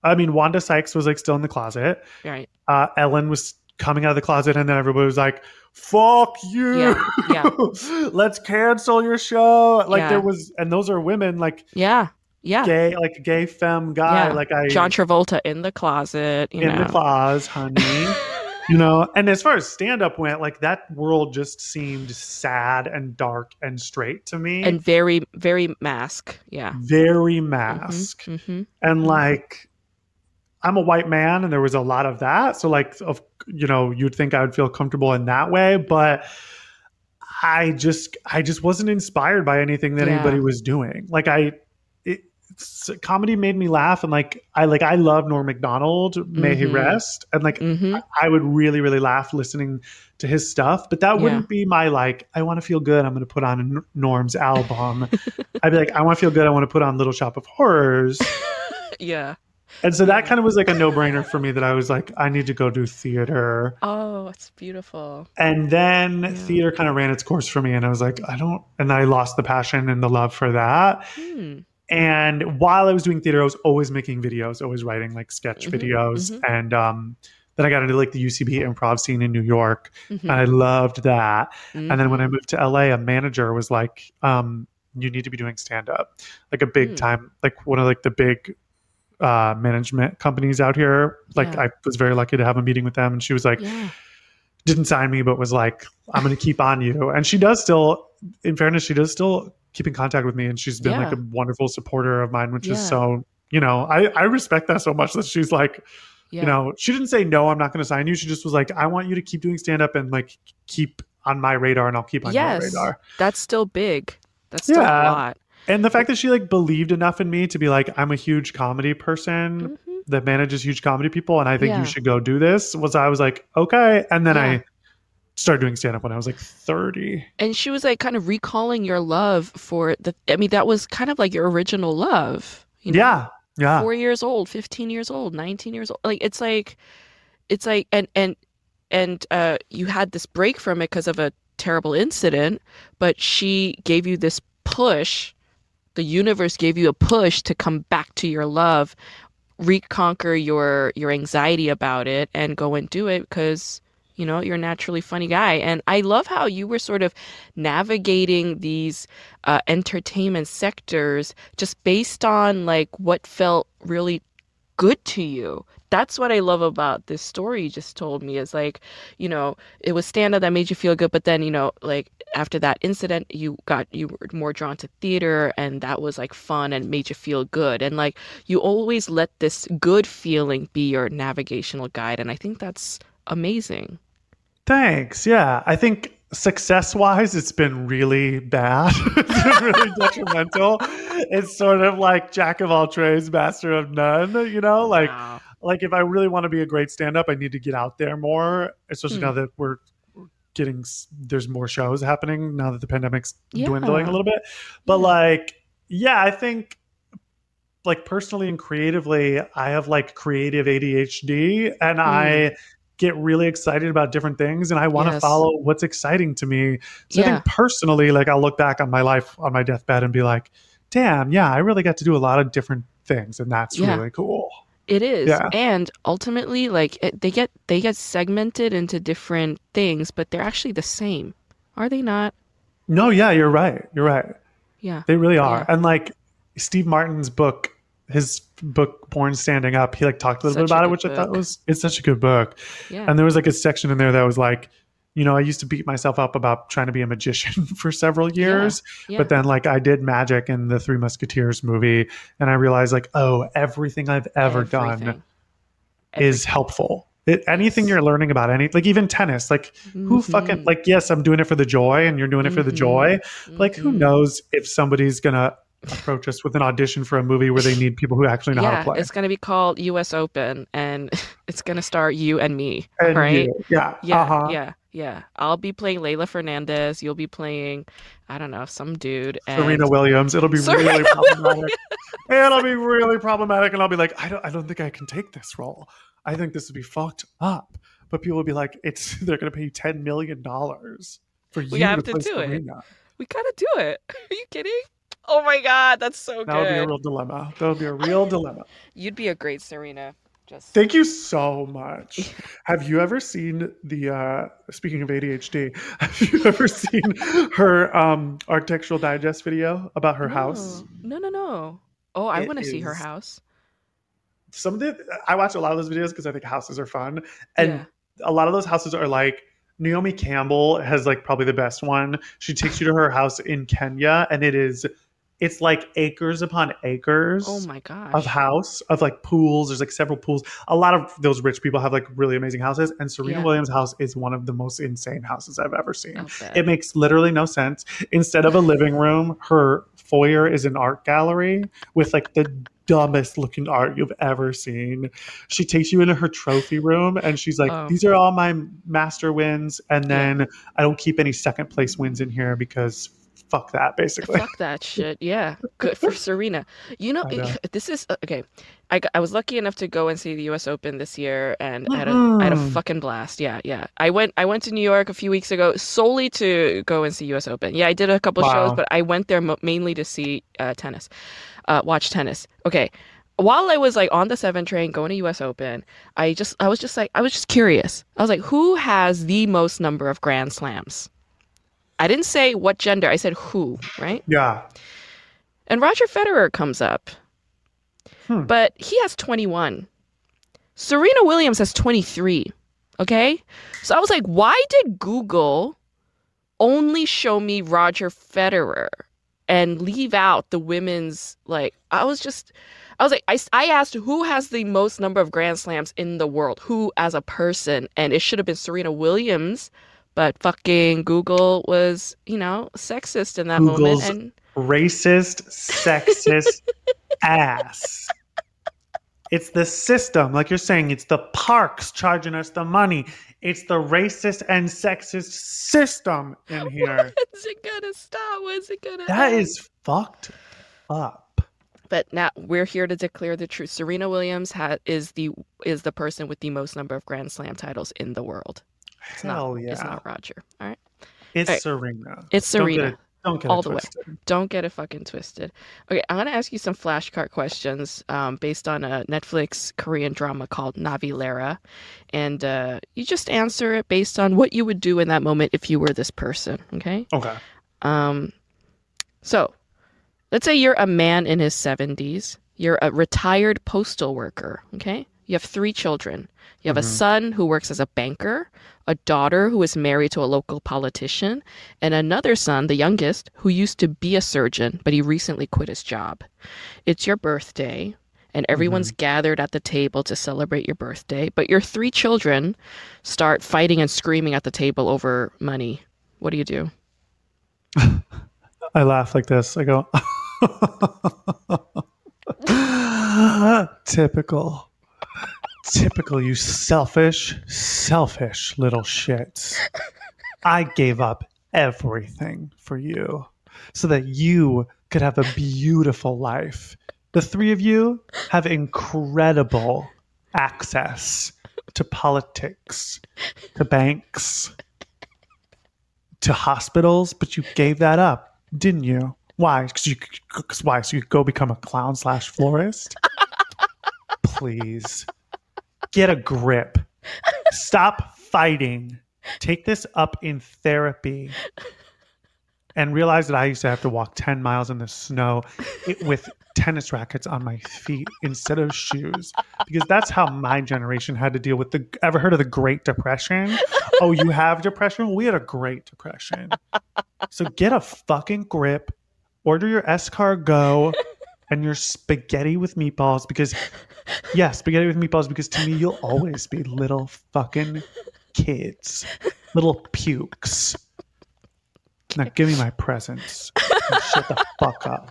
Speaker 2: i mean wanda sykes was like still in the closet
Speaker 1: Right.
Speaker 2: uh ellen was coming out of the closet and then everybody was like fuck you
Speaker 1: Yeah. Yeah.
Speaker 2: let's cancel your show like
Speaker 1: Yeah.
Speaker 2: there was and those are women like
Speaker 1: Yeah. Yeah.
Speaker 2: gay like gay femme guy like i
Speaker 1: John Travolta in the closet. You
Speaker 2: in
Speaker 1: know.
Speaker 2: the closet, honey you know and as far as stand up went like that world just seemed sad and dark and straight to me
Speaker 1: and very, very mask. Yeah.
Speaker 2: very mask
Speaker 1: hmm
Speaker 2: and
Speaker 1: Mhm.
Speaker 2: like i'm a white man and there was a lot of that so like of you know you'd think i would feel comfortable in that way but i just i just wasn't inspired by anything that
Speaker 1: Yeah.
Speaker 2: anybody was doing like i it, comedy made me laugh and like i like i love norm macdonald may he
Speaker 1: Mhm.
Speaker 2: rest and like
Speaker 1: hmm
Speaker 2: I would really, really laugh listening to his stuff, but that
Speaker 1: Yeah.
Speaker 2: wouldn't be my like, I want to feel good. I'm going to put on Norm's album. I'd be like, I want to feel good. I want to put on Little Shop of Horrors.
Speaker 1: Yeah.
Speaker 2: And so that kind of was like a no brainer for me that I was like, I need to go do theater.
Speaker 1: Oh, it's beautiful.
Speaker 2: And then
Speaker 1: Yeah.
Speaker 2: theater kind of ran its course for me. And I was like, I don't, and I lost the passion and the love for that.
Speaker 1: Hmm.
Speaker 2: And while I was doing theater, I was always making videos, always writing like sketch
Speaker 1: Mhm,
Speaker 2: videos.
Speaker 1: mhm.
Speaker 2: And um, then I got into like the UCB improv scene in New York.
Speaker 1: Mhm.
Speaker 2: And I loved that. And then when I
Speaker 1: Mhm.
Speaker 2: moved to LA, a manager was like, um, you need to be doing stand up, like a big
Speaker 1: Hmm.
Speaker 2: time, like one of like the big uh, management companies out here. Like
Speaker 1: Yeah.
Speaker 2: I was very lucky to have a meeting with them. And she was like,
Speaker 1: yeah.
Speaker 2: didn't sign me, but was like, I'm going to keep on you. And she does still, in fairness, she does still keep in contact with me. And she's been like a wonderful supporter of mine, which is so, you know, I, I respect that so much that she's like,
Speaker 1: Yeah.
Speaker 2: you know, she didn't say, no, I'm not going to sign you. She just was like, I want you to keep doing stand up and like keep on my radar and I'll keep on
Speaker 1: Yes.
Speaker 2: your radar.
Speaker 1: That's still big. That's still
Speaker 2: Yeah.
Speaker 1: a lot.
Speaker 2: And the fact that she like believed enough in me to be like, I'm a huge comedy person
Speaker 1: Mhm.
Speaker 2: that manages huge comedy people and I think
Speaker 1: Yeah.
Speaker 2: you should go do this was I was like, okay. And then
Speaker 1: Yeah.
Speaker 2: I started doing stand up when I was like 30.
Speaker 1: And she was like kind of recalling your love for the. I mean, that was kind of like your original love. You know?
Speaker 2: Yeah. Yeah.
Speaker 1: Four years old, fifteen years old, nineteen years old. Like it's like, it's like, and and and uh, you had this break from it because of a terrible incident, but she gave you this push. The universe gave you a push to come back to your love, reconquer your your anxiety about it, and go and do it because you know you're a naturally funny guy. And I love how you were sort of navigating these uh, entertainment sectors just based on like what felt really good to you. That's what I love about this story you just told me is like, you know, it was stand up that made you feel good, but then, you know, like after that incident, you got, you were more drawn to theater and that was like fun and made you feel good. And like, you always let this good feeling be your navigational guide. And I think that's amazing.
Speaker 2: Thanks. Yeah. I think success wise, it's been really bad. it's really detrimental. It's sort of like jack of all trades, master of none, you know? Like,
Speaker 1: Wow.
Speaker 2: Like if I really want to be a great stand up, I need to get out there more, especially
Speaker 1: Hmm.
Speaker 2: now that we're getting, there's more shows happening now that the pandemic's dwindling a little bit. But
Speaker 1: Yeah.
Speaker 2: like, yeah, I think like personally and creatively, I have like creative ADHD and I get really excited about different things and I want to
Speaker 1: Hmm. Yes.
Speaker 2: follow what's exciting to me. So I think personally, like I'll look back on my life on my deathbed and be like, damn, yeah, I really got to do a lot of different things and that's
Speaker 1: Yeah.
Speaker 2: really cool.
Speaker 1: It is,
Speaker 2: Yeah.
Speaker 1: and ultimately, like it, they get they get segmented into different things, but they're actually the same, are they not?
Speaker 2: No, yeah, you're right. You're right.
Speaker 1: Yeah,
Speaker 2: They really are.
Speaker 1: Yeah.
Speaker 2: And like Steve Martin's book, his book Born Standing Up, he like talked a little bit
Speaker 1: Such a
Speaker 2: about it, which I thought was it's such a good book.
Speaker 1: yeah,
Speaker 2: And there was like a section in there that was like, you know, I used to beat myself up about trying to be a magician for several years,
Speaker 1: yeah.
Speaker 2: but then like I did magic in the Three Musketeers movie, and I realized like, oh, everything I've ever done
Speaker 1: Everything.
Speaker 2: is helpful. It, anything
Speaker 1: Yes.
Speaker 2: you're learning about any like even tennis like who fucking like yes i'm doing it for the joy and you're doing it for the
Speaker 1: Mhm.
Speaker 2: joy but, like who
Speaker 1: Mhm.
Speaker 2: knows if somebody's gonna approach us with an audition for a movie where they need people who actually know how to play.
Speaker 1: it's gonna be called U.S. Open, and it's gonna star you and me,
Speaker 2: And
Speaker 1: right?
Speaker 2: you. Yeah.
Speaker 1: Yeah,
Speaker 2: uh-huh.
Speaker 1: yeah, yeah. I'll be playing Leylah Fernandez. You'll be playing, I don't know, some dude. And
Speaker 2: Serena Williams. It'll be
Speaker 1: Serena
Speaker 2: really problematic. It'll be really problematic, and I'll be like, I don't, I don't think I can take this role. I think this would be fucked up. But people will be like, it's they're going to pay you ten million dollars for you We
Speaker 1: have
Speaker 2: to
Speaker 1: to do it. We gotta do it. Are you kidding? Oh my god, that's so good.
Speaker 2: That would be a real dilemma. That would be a real dilemma.
Speaker 1: You'd be a great Serena. Just
Speaker 2: Thank you so much. Have you ever seen the uh speaking of ADHD, have you ever seen her um architectural digest video about her house?
Speaker 1: No, no, no, no. Oh, I want to see her house.
Speaker 2: Some of the I watch a lot of those videos because I think houses are fun. And
Speaker 1: yeah.
Speaker 2: a lot of those houses are like Naomi Campbell has like probably the best one. She takes you to her house in Kenya and it is it's like acres upon acres.
Speaker 1: Oh my gosh.
Speaker 2: of house of like pools. There's like several pools. A lot of those rich people have like really amazing houses, and Serena
Speaker 1: Yeah.
Speaker 2: Williams' house is one of the most insane houses I've ever seen. It makes literally no sense. Instead of a living room, her foyer is an art gallery with like the dumbest looking art you've ever seen. She takes you into her trophy room and she's like,
Speaker 1: Oh.
Speaker 2: These are all my master wins. And
Speaker 1: Yeah.
Speaker 2: then I don't keep any second place wins in here because fuck that, basically.
Speaker 1: Fuck that shit. Yeah. Good for Serena. You know,
Speaker 2: know.
Speaker 1: this is uh, okay. I, I was lucky enough to go and see the US Open this year and I had a, I had a
Speaker 2: Mhm.
Speaker 1: fucking blast. Yeah, yeah. I went I went to New York a few weeks ago solely to go and see US Open. Yeah, I did a couple
Speaker 2: Wow.
Speaker 1: shows, but I went there mo- mainly to see uh, tennis. Uh, watch tennis. Okay. While I was like on the 7 train going to US Open, I just I was just like I was just curious. I was like who has the most number of grand slams? I didn't say what gender. I said who, right?
Speaker 2: Yeah.
Speaker 1: And Roger Federer comes up.
Speaker 2: Hmm.
Speaker 1: But he has 21. Serena Williams has 23. Okay? So I was like, why did Google only show me Roger Federer and leave out the women's like I was just I was like I, I asked who has the most number of grand slams in the world who as a person and it should have been Serena Williams but fucking Google was you know sexist in that
Speaker 2: Google's
Speaker 1: moment and
Speaker 2: racist, sexist ass. It's the system, like you're saying, it's the parks charging us the money. It's the racist and sexist system in here.
Speaker 1: When's it gonna stop? When's it gonna
Speaker 2: That
Speaker 1: end?
Speaker 2: is fucked up.
Speaker 1: But now we're here to declare the truth. Serena Williams ha- is the is the person with the most number of Grand Slam titles in the world. It's
Speaker 2: Hell
Speaker 1: not,
Speaker 2: yeah.
Speaker 1: It's not Roger. All right.
Speaker 2: It's
Speaker 1: Alright.
Speaker 2: Serena.
Speaker 1: It's Serena.
Speaker 2: Don't get it- Don't get
Speaker 1: All
Speaker 2: it
Speaker 1: the way. Don't get it fucking twisted. Okay, I'm gonna ask you some flashcard questions um, based on a Netflix Korean drama called Navillera, and uh, you just answer it based on what you would do in that moment if you were this person. Okay.
Speaker 2: Okay.
Speaker 1: Um, so let's say you're a man in his 70s. You're a retired postal worker. Okay. You have three children. You have a
Speaker 2: Mhm.
Speaker 1: son who works as a banker, a daughter who is married to a local politician, and another son, the youngest, who used to be a surgeon, but he recently quit his job. It's your birthday, and everyone's gathered at the table to celebrate your birthday, but your three children start fighting and screaming at the table over money. What do you do?
Speaker 2: I laugh like this. I go, typical. Typical, you selfish, selfish little shits. I gave up everything for you so that you could have a beautiful life. The three of you have incredible access to politics, to banks, to hospitals, but you gave that up, didn't you? Why? Because you, cause why? So you go become a clown slash florist? Please get a grip. Stop fighting. Take this up in therapy. And realize that I used to have to walk 10 miles in the snow with tennis rackets on my feet instead of shoes because that's how my generation had to deal with the ever heard of the great depression oh you have depression we had a great depression so get a fucking grip order your escargot and your spaghetti with meatballs because yeah spaghetti with meatballs because to me you'll always be little fucking kids little pukes now give me my presents shut the fuck up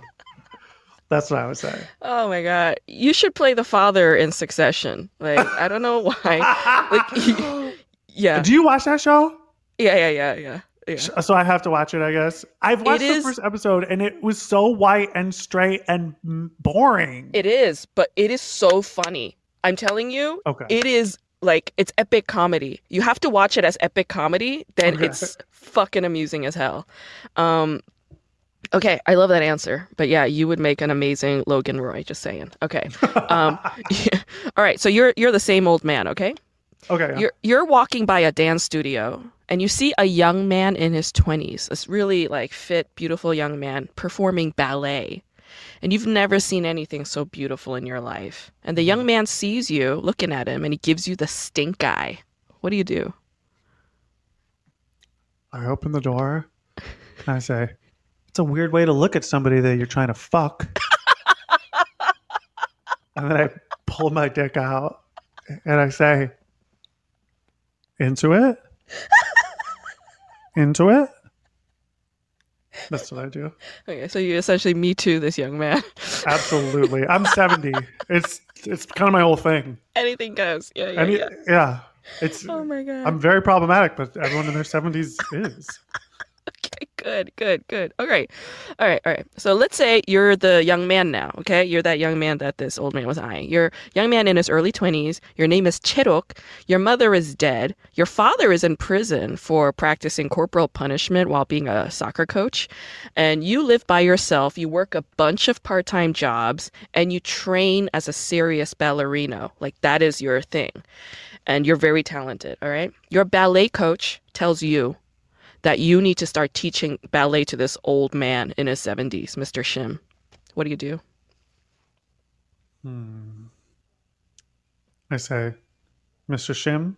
Speaker 2: That's what I would say.
Speaker 1: Oh my god, you should play the father in Succession. Like I don't know why. Like yeah,
Speaker 2: Do you watch that show?
Speaker 1: yeah, yeah, yeah, yeah. Yeah.
Speaker 2: So I have to watch it, I guess. I've watched the
Speaker 1: is-
Speaker 2: first episode and it was so white and straight and boring.
Speaker 1: It is, but it is so funny. I'm telling you,
Speaker 2: okay.
Speaker 1: it is like it's epic comedy. You have to watch it as epic comedy, then
Speaker 2: Okay.
Speaker 1: it's fucking amusing as hell. Um Okay, I love that answer. But yeah, you would make an amazing Logan Roy, just saying. Okay. Um yeah. All right, so you're you're the same old man, okay?
Speaker 2: okay. yeah.
Speaker 1: You're you're walking by a dance studio and you see a young man in his 20s, this really like fit, beautiful young man performing ballet. And you've never seen anything so beautiful in your life. And the young man sees you looking at him and he gives you the stink eye. What do you do?
Speaker 2: I open the door and I say, It's a weird way to look at somebody that you're trying to fuck. and then I pull my dick out and I say, Into it? Into it? That's what I do.
Speaker 1: Okay, so you essentially me too this young man.
Speaker 2: Absolutely. I'm 70. It's it's kind of my whole thing.
Speaker 1: Anything goes. Yeah, yeah,
Speaker 2: mean,
Speaker 1: yeah.
Speaker 2: yeah. It's
Speaker 1: Oh my god.
Speaker 2: I'm very problematic, but everyone in their 70s is.
Speaker 1: Okay, good, good, good. All right. All right, all right. So let's say you're the young man now, okay? You're that young man that this old man was eyeing. You're young man in his early 20s. Your name is Chae-rok. Your mother is dead. Your father is in prison for practicing corporal punishment while being a soccer coach. And you live by yourself. You work a bunch of part time jobs and you train as a serious ballerino. Like that is your thing. And you're very talented, all right? Your ballet coach tells you that you need to start teaching ballet to this old man in his 70s, Mr. Shim. What do you do?
Speaker 2: Hmm. I say, Mr. Shim,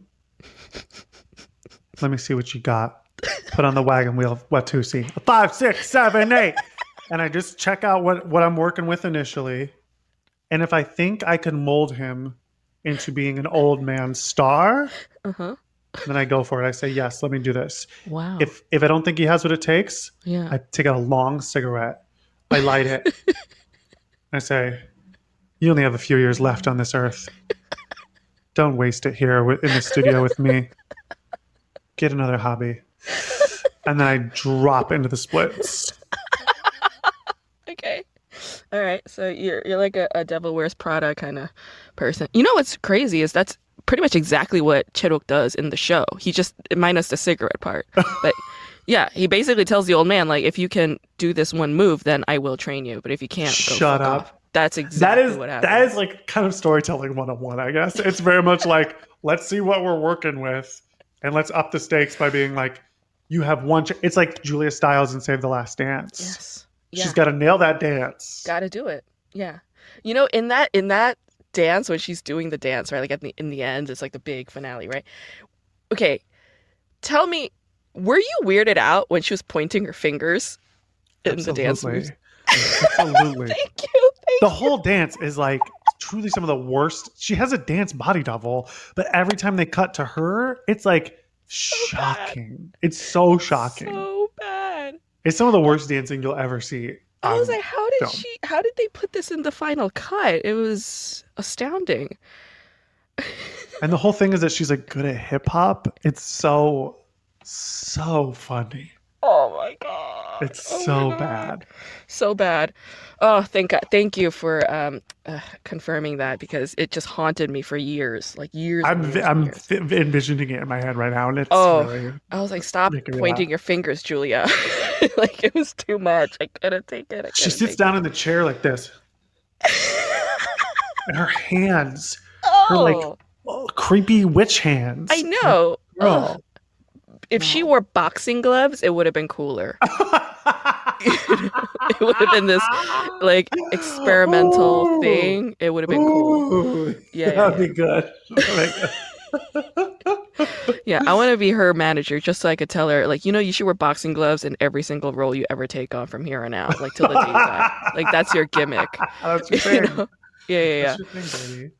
Speaker 2: let me see what you got. Put on the wagon wheel Watusi. Five, six, seven, eight. And I just check out what, what I'm working with initially. And if I think I can mold him into being an old man star,
Speaker 1: Uh huh.
Speaker 2: Then I go for it. I say, yes, let me do this.
Speaker 1: Wow.
Speaker 2: If if I don't think he has what it takes,
Speaker 1: yeah.
Speaker 2: I take out a long cigarette. I light it. I say, "You only have a few years left on this earth. Don't waste it here in the studio with me. Get another hobby." And then I drop into the splits.
Speaker 1: okay. All right. So you're you're like a, a Devil Wears Prada kind of person. You know what's crazy is that's pretty much exactly what Chidok does in the show. He just minus the cigarette part. But yeah, he basically tells the old man like, if you can do this one move, then I will train you. But if you can't, go
Speaker 2: Shut up.
Speaker 1: off. That's exactly
Speaker 2: is
Speaker 1: what happens.
Speaker 2: that is like kind of storytelling 101, I guess. It's very much like, let's see what we're working with and let's up the stakes by being like, you have one ch-. it's like Julia Stiles in Save the Last Dance.
Speaker 1: yes. Yeah.
Speaker 2: She's got to nail that dance.
Speaker 1: got to do it yeah you know in that in that dance when she's doing the dance right like at the in the end it's like the big finale right okay tell me were you weirded out when she was pointing her fingers in the dance moves
Speaker 2: Absolutely.
Speaker 1: thank you thank
Speaker 2: the whole dance is like truly some of the worst. She has a dance body double, but every time they cut to her, it's like shocking. It's so shocking.
Speaker 1: so bad
Speaker 2: It's some of the worst dancing you'll ever see.
Speaker 1: I was like how did
Speaker 2: film.
Speaker 1: she how did they put this in the final cut it was astounding
Speaker 2: and the whole thing is that she's like good at hip hop. It's so so funny.
Speaker 1: Oh my god
Speaker 2: It's
Speaker 1: Oh
Speaker 2: so
Speaker 1: God.
Speaker 2: bad.
Speaker 1: so bad. Oh, thank God. Thank you for um, uh, confirming that because it just haunted me for years, like years.
Speaker 2: I'm
Speaker 1: years
Speaker 2: I'm
Speaker 1: years.
Speaker 2: envisioning it in my head right now, and it's
Speaker 1: Oh.
Speaker 2: really
Speaker 1: I was like, stop pointing your fingers, Julia. like it was too much. I couldn't take it. I
Speaker 2: She
Speaker 1: couldn't
Speaker 2: sits down in the chair like this, and her hands,
Speaker 1: oh,
Speaker 2: her, like, oh, creepy witch hands.
Speaker 1: I know. Ugh.
Speaker 2: Girl.
Speaker 1: If she wore boxing gloves, it would have been cooler. it would have been this like experimental
Speaker 2: Ooh.
Speaker 1: thing. It would have been cool.
Speaker 2: Ooh,
Speaker 1: Yeah,
Speaker 2: that'd
Speaker 1: yeah,
Speaker 2: be good. That'd be.
Speaker 1: Yeah, I want to be her manager just so I could tell her, like, you know, you should wear boxing gloves in every single role you ever take on from here on out, like till the day you die. Like that's your gimmick.
Speaker 2: That's your
Speaker 1: You know? Yeah, yeah, yeah.
Speaker 2: That's your thing, baby.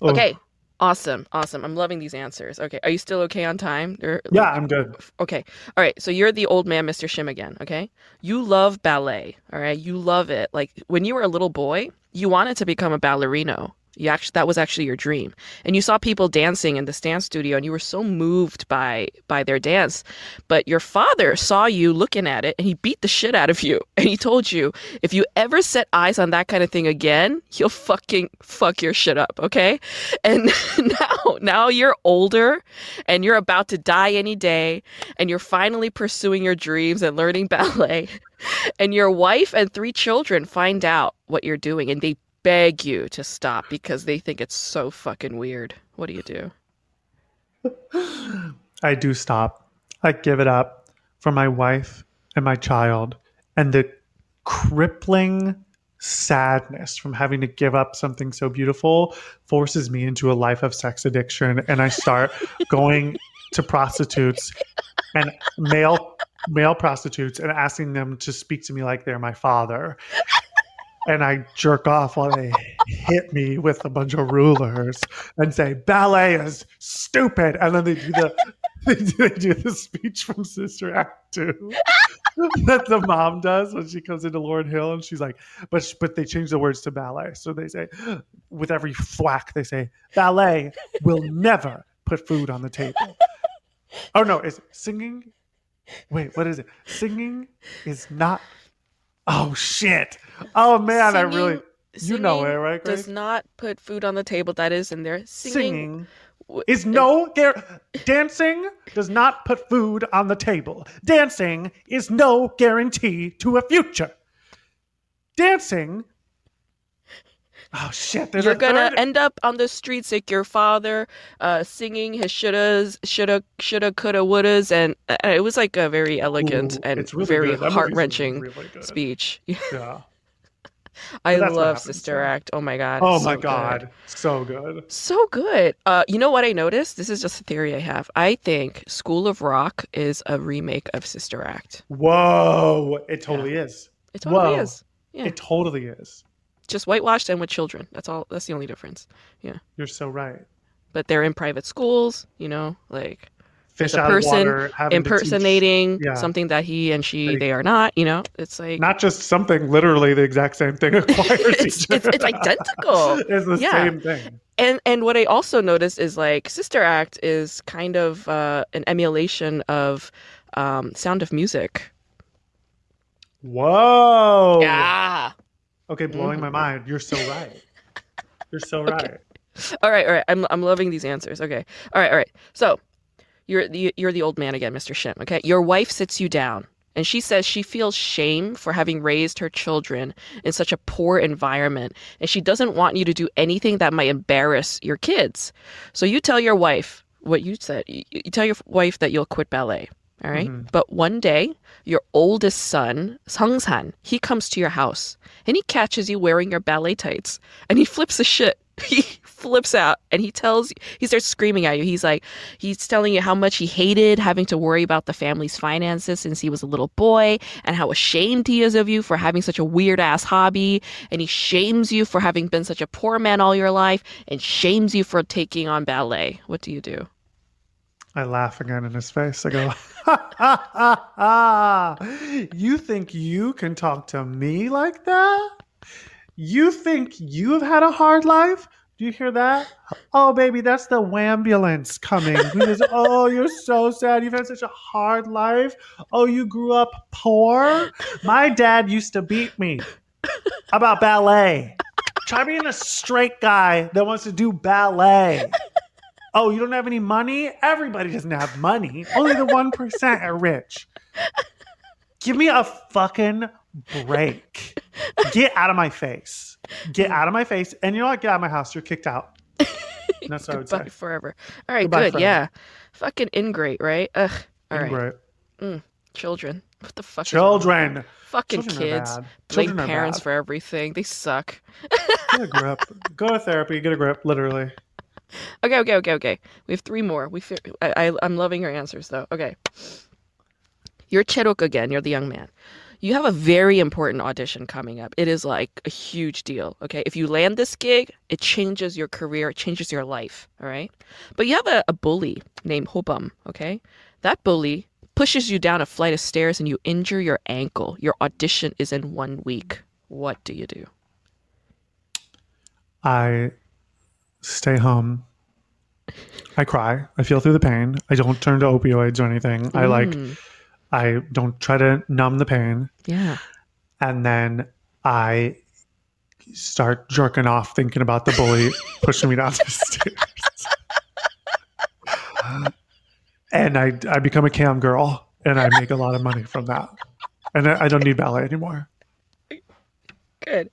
Speaker 2: Oh,
Speaker 1: Okay, Awesome, awesome. I'm loving these answers. Okay, are you still okay on time? Or,
Speaker 2: Yeah, I'm good.
Speaker 1: Okay. All right. So you're the old man, Mr. Shim again. Okay. You love ballet. All right. You love it. Like when you were a little boy, you wanted to become a ballerino. You actually that was actually your dream, and you saw people dancing in this dance studio, and you were so moved by by their dance. But your father saw you looking at it, and he beat the shit out of you, and he told you if you ever set eyes on that kind of thing again, he'll fucking fuck your shit up. Okay. And now now you're older, and you're about to die any day, and you're finally pursuing your dreams and learning ballet. And your wife and three children find out what you're doing and they beg you to stop because they think it's so fucking weird. What do you do?
Speaker 2: I do stop. I give it up for my wife and my child and the crippling sadness from having to give up something so beautiful forces me into a life of sex addiction and I start going to prostitutes and male male prostitutes and asking them to speak to me like they're my father. And I jerk off while they hit me with a bunch of rulers and say ballet is stupid. And then they do the they do, they do the speech from Sister Act two that the mom does when she comes into Lauryn Hill and she's like, but but they change the words to ballet. So they say with every thwack they say ballet will never put food on the table. Oh no, is singing? Wait, what is it? Singing is not. Oh shit! Oh man, I really you know it, right?
Speaker 1: Does not put food on the table. That is in there. Singing,
Speaker 2: Singing
Speaker 1: uh,
Speaker 2: is no gar- dancing does not put food on the table. Dancing is no guarantee to a future. Dancing. Oh shit! There's
Speaker 1: You're
Speaker 2: a
Speaker 1: gonna
Speaker 2: third-
Speaker 1: end up on the streets like your father, uh, singing his shouldas, shoulda, shoulda, coulda, wouldas, and uh, it was like a very elegant
Speaker 2: Ooh,
Speaker 1: and
Speaker 2: really
Speaker 1: very
Speaker 2: good.
Speaker 1: Heart wrenching
Speaker 2: really
Speaker 1: speech.
Speaker 2: Yeah.
Speaker 1: I love Sister
Speaker 2: yeah.
Speaker 1: Act. Oh my god.
Speaker 2: Oh
Speaker 1: so
Speaker 2: my
Speaker 1: good.
Speaker 2: god, so good.
Speaker 1: So good. Uh, you know what I noticed? This is just a theory I have. I think School of Rock is a remake of Sister Act.
Speaker 2: Whoa! It totally is.
Speaker 1: It totally
Speaker 2: Whoa.
Speaker 1: is. Yeah.
Speaker 2: It totally is.
Speaker 1: Just whitewashed and with children. That's all. That's the only difference. Yeah.
Speaker 2: You're so right.
Speaker 1: But they're in private schools. You know, like
Speaker 2: Fish
Speaker 1: a
Speaker 2: out
Speaker 1: person
Speaker 2: of water, having to teach-
Speaker 1: impersonating
Speaker 2: yeah.
Speaker 1: something that he and she
Speaker 2: They-
Speaker 1: they are not. You know, it's like
Speaker 2: not just something, literally the exact same thing.
Speaker 1: It's, it's it's identical.
Speaker 2: it's the
Speaker 1: Yeah.
Speaker 2: same thing.
Speaker 1: and and what I also noticed is like Sister Act is kind of uh, an emulation of um, Sound of Music.
Speaker 2: Whoa.
Speaker 1: Yeah.
Speaker 2: Okay, blowing my
Speaker 1: Mhm.
Speaker 2: mind. You're so right. You're so right.
Speaker 1: All right, all right. I'm I'm loving these answers. Okay. All right, all right. So, you're the you're the old man again, Mr. Shim. Okay. Your wife sits you down, and she says she feels shame for having raised her children in such a poor environment, and she doesn't want you to do anything that might embarrass your kids. So you tell your wife what you said. You, you tell your wife that you'll quit ballet. All right?
Speaker 2: Mhm.
Speaker 1: But one day, your oldest son, Sungsan, he comes to your house and he catches you wearing your ballet tights and he flips a shit. He flips out and he tells he starts screaming at you. He's like he's telling you how much he hated having to worry about the family's finances since he was a little boy and how ashamed he is of you for having such a weird ass hobby and he shames you for having been such a poor man all your life and shames you for taking on ballet. What do you do?
Speaker 2: I laugh again in his face. I go, ha, ha, ha. You think you can talk to me like that? You think you've had a hard life? Do you hear that? Oh, baby, that's the ambulance coming. Oh, you're so sad. You've had such a hard life. Oh, you grew up poor. My dad used to beat me about ballet. Try being a straight guy that wants to do ballet. Oh, you don't have any money? Everybody doesn't have money. Only the 1% are rich. Give me a fucking break. Get out of my face. Get out of my face. And you know what? Get out of my house. You're kicked out. And that's what I would say.
Speaker 1: forever. All right,
Speaker 2: Goodbye
Speaker 1: good.
Speaker 2: forever.
Speaker 1: Yeah. Fucking ingrate, right? Ugh. All right.
Speaker 2: Right. Mm.
Speaker 1: Children. What the fuck? is wrong with
Speaker 2: Children.
Speaker 1: Fucking
Speaker 2: Children
Speaker 1: kids.
Speaker 2: bad.
Speaker 1: Blame
Speaker 2: Children are
Speaker 1: parents
Speaker 2: bad.
Speaker 1: for everything. They suck.
Speaker 2: Get a grip. Go to therapy. Get a grip. Literally.
Speaker 1: Okay, okay, okay, okay. We have three more. We I, I I'm loving your answers though. Okay. You're Chae-rok again. You're the young man. You have a very important audition coming up. It is like a huge deal. Okay. If you land this gig, it changes your career, it changes your life. All right. But you have a, a bully named Hobum. Okay. That bully pushes you down a flight of stairs and you injure your ankle. Your audition is in one week. What do you do?
Speaker 2: I stay home. I cry. I feel through the pain. I don't turn to opioids or anything. I like
Speaker 1: Mm,
Speaker 2: I don't try to numb the pain.
Speaker 1: yeah.
Speaker 2: And then I start jerking off thinking about the bully pushing me down the stairs. and I I become a cam girl and I make a lot of money from that. And I, I don't need ballet anymore.
Speaker 1: Good.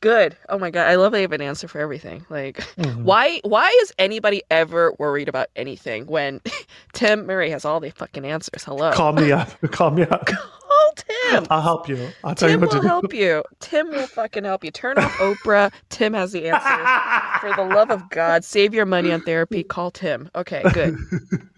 Speaker 1: Good. Oh my god. I love you have an answer for everything. Like
Speaker 2: Mhm.
Speaker 1: why why is anybody ever worried about anything when Tim Murray has all the fucking answers? Hello.
Speaker 2: Call me up. Call me up.
Speaker 1: Call Tim.
Speaker 2: I'll help you. I'll tell
Speaker 1: Tim
Speaker 2: you what
Speaker 1: will
Speaker 2: to do.
Speaker 1: help you. Tim will fucking help you. Turn off Oprah. Tim has the answers. For the love of God, save your money on therapy. Call Tim. Okay, good.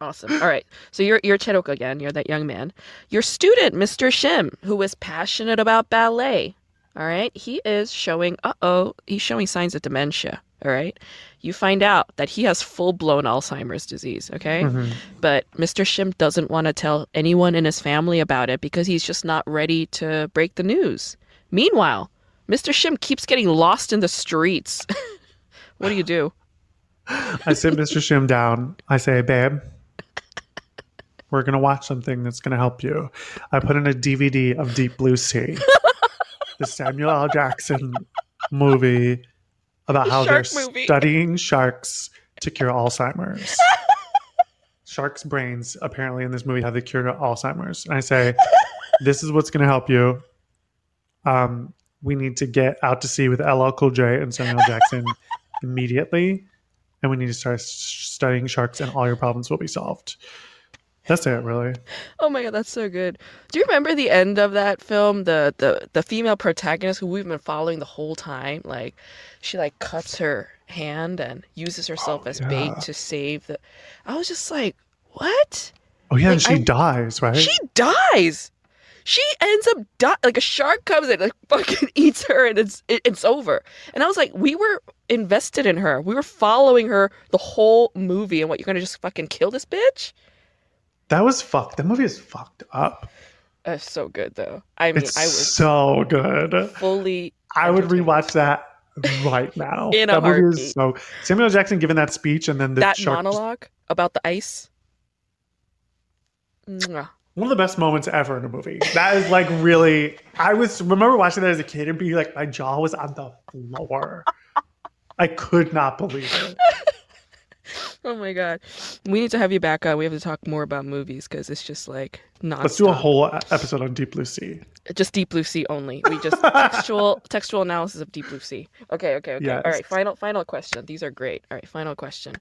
Speaker 1: Awesome. All right. So you're you're Chedok again. You're that young man. Your student, Mr. Shim, who is passionate about ballet. All right. He is showing. Uh oh. He's showing signs of dementia. All right. You find out that he has full blown Alzheimer's disease. Okay.
Speaker 2: Mhm.
Speaker 1: But Mr. Shim doesn't want to tell anyone in his family about it because he's just not ready to break the news. Meanwhile, Mr. Shim keeps getting lost in the streets. what do you do?
Speaker 2: I sit Mr. Shim down. I say, babe, we're going to watch something that's going to help you. I put in a DVD of Deep Blue Sea, the Samuel L. Jackson movie about how they're
Speaker 1: movie.
Speaker 2: studying sharks to cure Alzheimer's. Sharks' brains, apparently, in this movie have the cure to Alzheimer's. And I say, this is what's going to help you. Um, we need to get out to sea with LL Cool J and Samuel L. Jackson immediately and we need to start studying sharks and all your problems will be solved that's it really
Speaker 1: Oh my god, that's so good. Do you remember the end of that film? The the the female protagonist who we've been following the whole time, like she like cuts her hand and uses herself
Speaker 2: Oh,
Speaker 1: as
Speaker 2: yeah.
Speaker 1: bait to save the I was just like, "What?"
Speaker 2: oh yeah and
Speaker 1: Like,
Speaker 2: she
Speaker 1: I-
Speaker 2: dies right
Speaker 1: She dies. She ends up di- like a shark comes in, like fucking eats her, and it's it, it's over. And I was like, we were invested in her. We were following her the whole movie, and what you're gonna just fucking kill this bitch?
Speaker 2: That was fucked that movie is fucked up
Speaker 1: That's so good though. I mean,
Speaker 2: it's
Speaker 1: I was
Speaker 2: so good
Speaker 1: fully.
Speaker 2: i would rewatch that right now
Speaker 1: In a
Speaker 2: movie
Speaker 1: heartbeat.
Speaker 2: is so samuel jackson giving that speech and then the
Speaker 1: that
Speaker 2: shark
Speaker 1: monologue about the ice. Mwah.
Speaker 2: one of the best moments ever in a movie that is like really i was remember watching that as a kid and being like my jaw was on the floor i could not believe it
Speaker 1: Oh my god, we need to have you back on. We have to talk more about movies because it's just like not.
Speaker 2: let's do a whole episode on deep blue sea
Speaker 1: just Deep Blue Sea only. We just textual textual analysis of Deep Blue Sea. Okay, okay, okay.
Speaker 2: Yes.
Speaker 1: All right, final final question. These are great. All right, final question.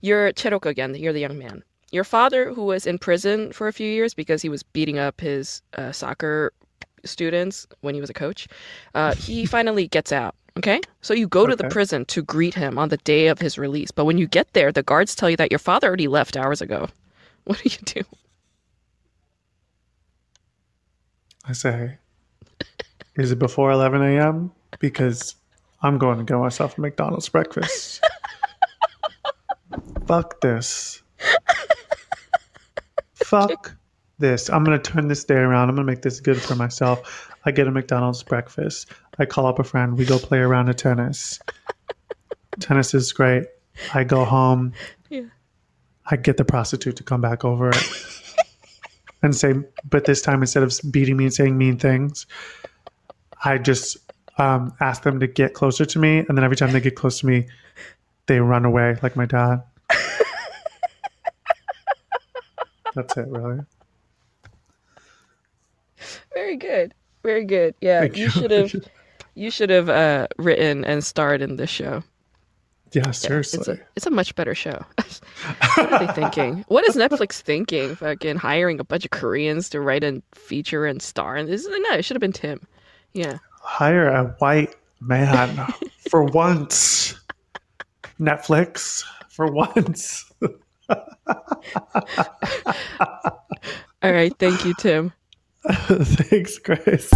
Speaker 1: You're Cheroko again. You're the young man. Your father, who was in prison for a few years because he was beating up his uh, soccer students when he was a coach, uh, he finally gets out. Okay, so you go to the prison to greet him on the day of his release, but when you get there, the guards tell you that your father already left hours ago. What do you do?
Speaker 2: I say, is it before 11 a.m.? Because I'm going to get myself a McDonald's breakfast. Fuck this. Fuck this. I'm going to turn this day around. I'm going to make this good for myself. I get a McDonald's breakfast. I call up a friend. We go play a round of tennis. Tennis is great. I go home.
Speaker 1: Yeah.
Speaker 2: I get the prostitute to come back over and say, but this time instead of beating me and saying mean things, I just um, ask them to get closer to me. And then every time they get close to me, they run away like my dad. That's it, really.
Speaker 1: Very good. Very good. Yeah, you
Speaker 2: you.
Speaker 1: should have you should have uh, written and starred in this show.
Speaker 2: Yeah,
Speaker 1: Yeah,
Speaker 2: seriously.
Speaker 1: It's a, it's a much better show. what are they thinking? What is Netflix thinking? Fucking hiring a bunch of Koreans to write and feature and star in this? is No, it should have been Tim. Yeah.
Speaker 2: Hire a white man for once. Netflix for once.
Speaker 1: All right. Thank you, Tim.
Speaker 2: Thanks, Grace.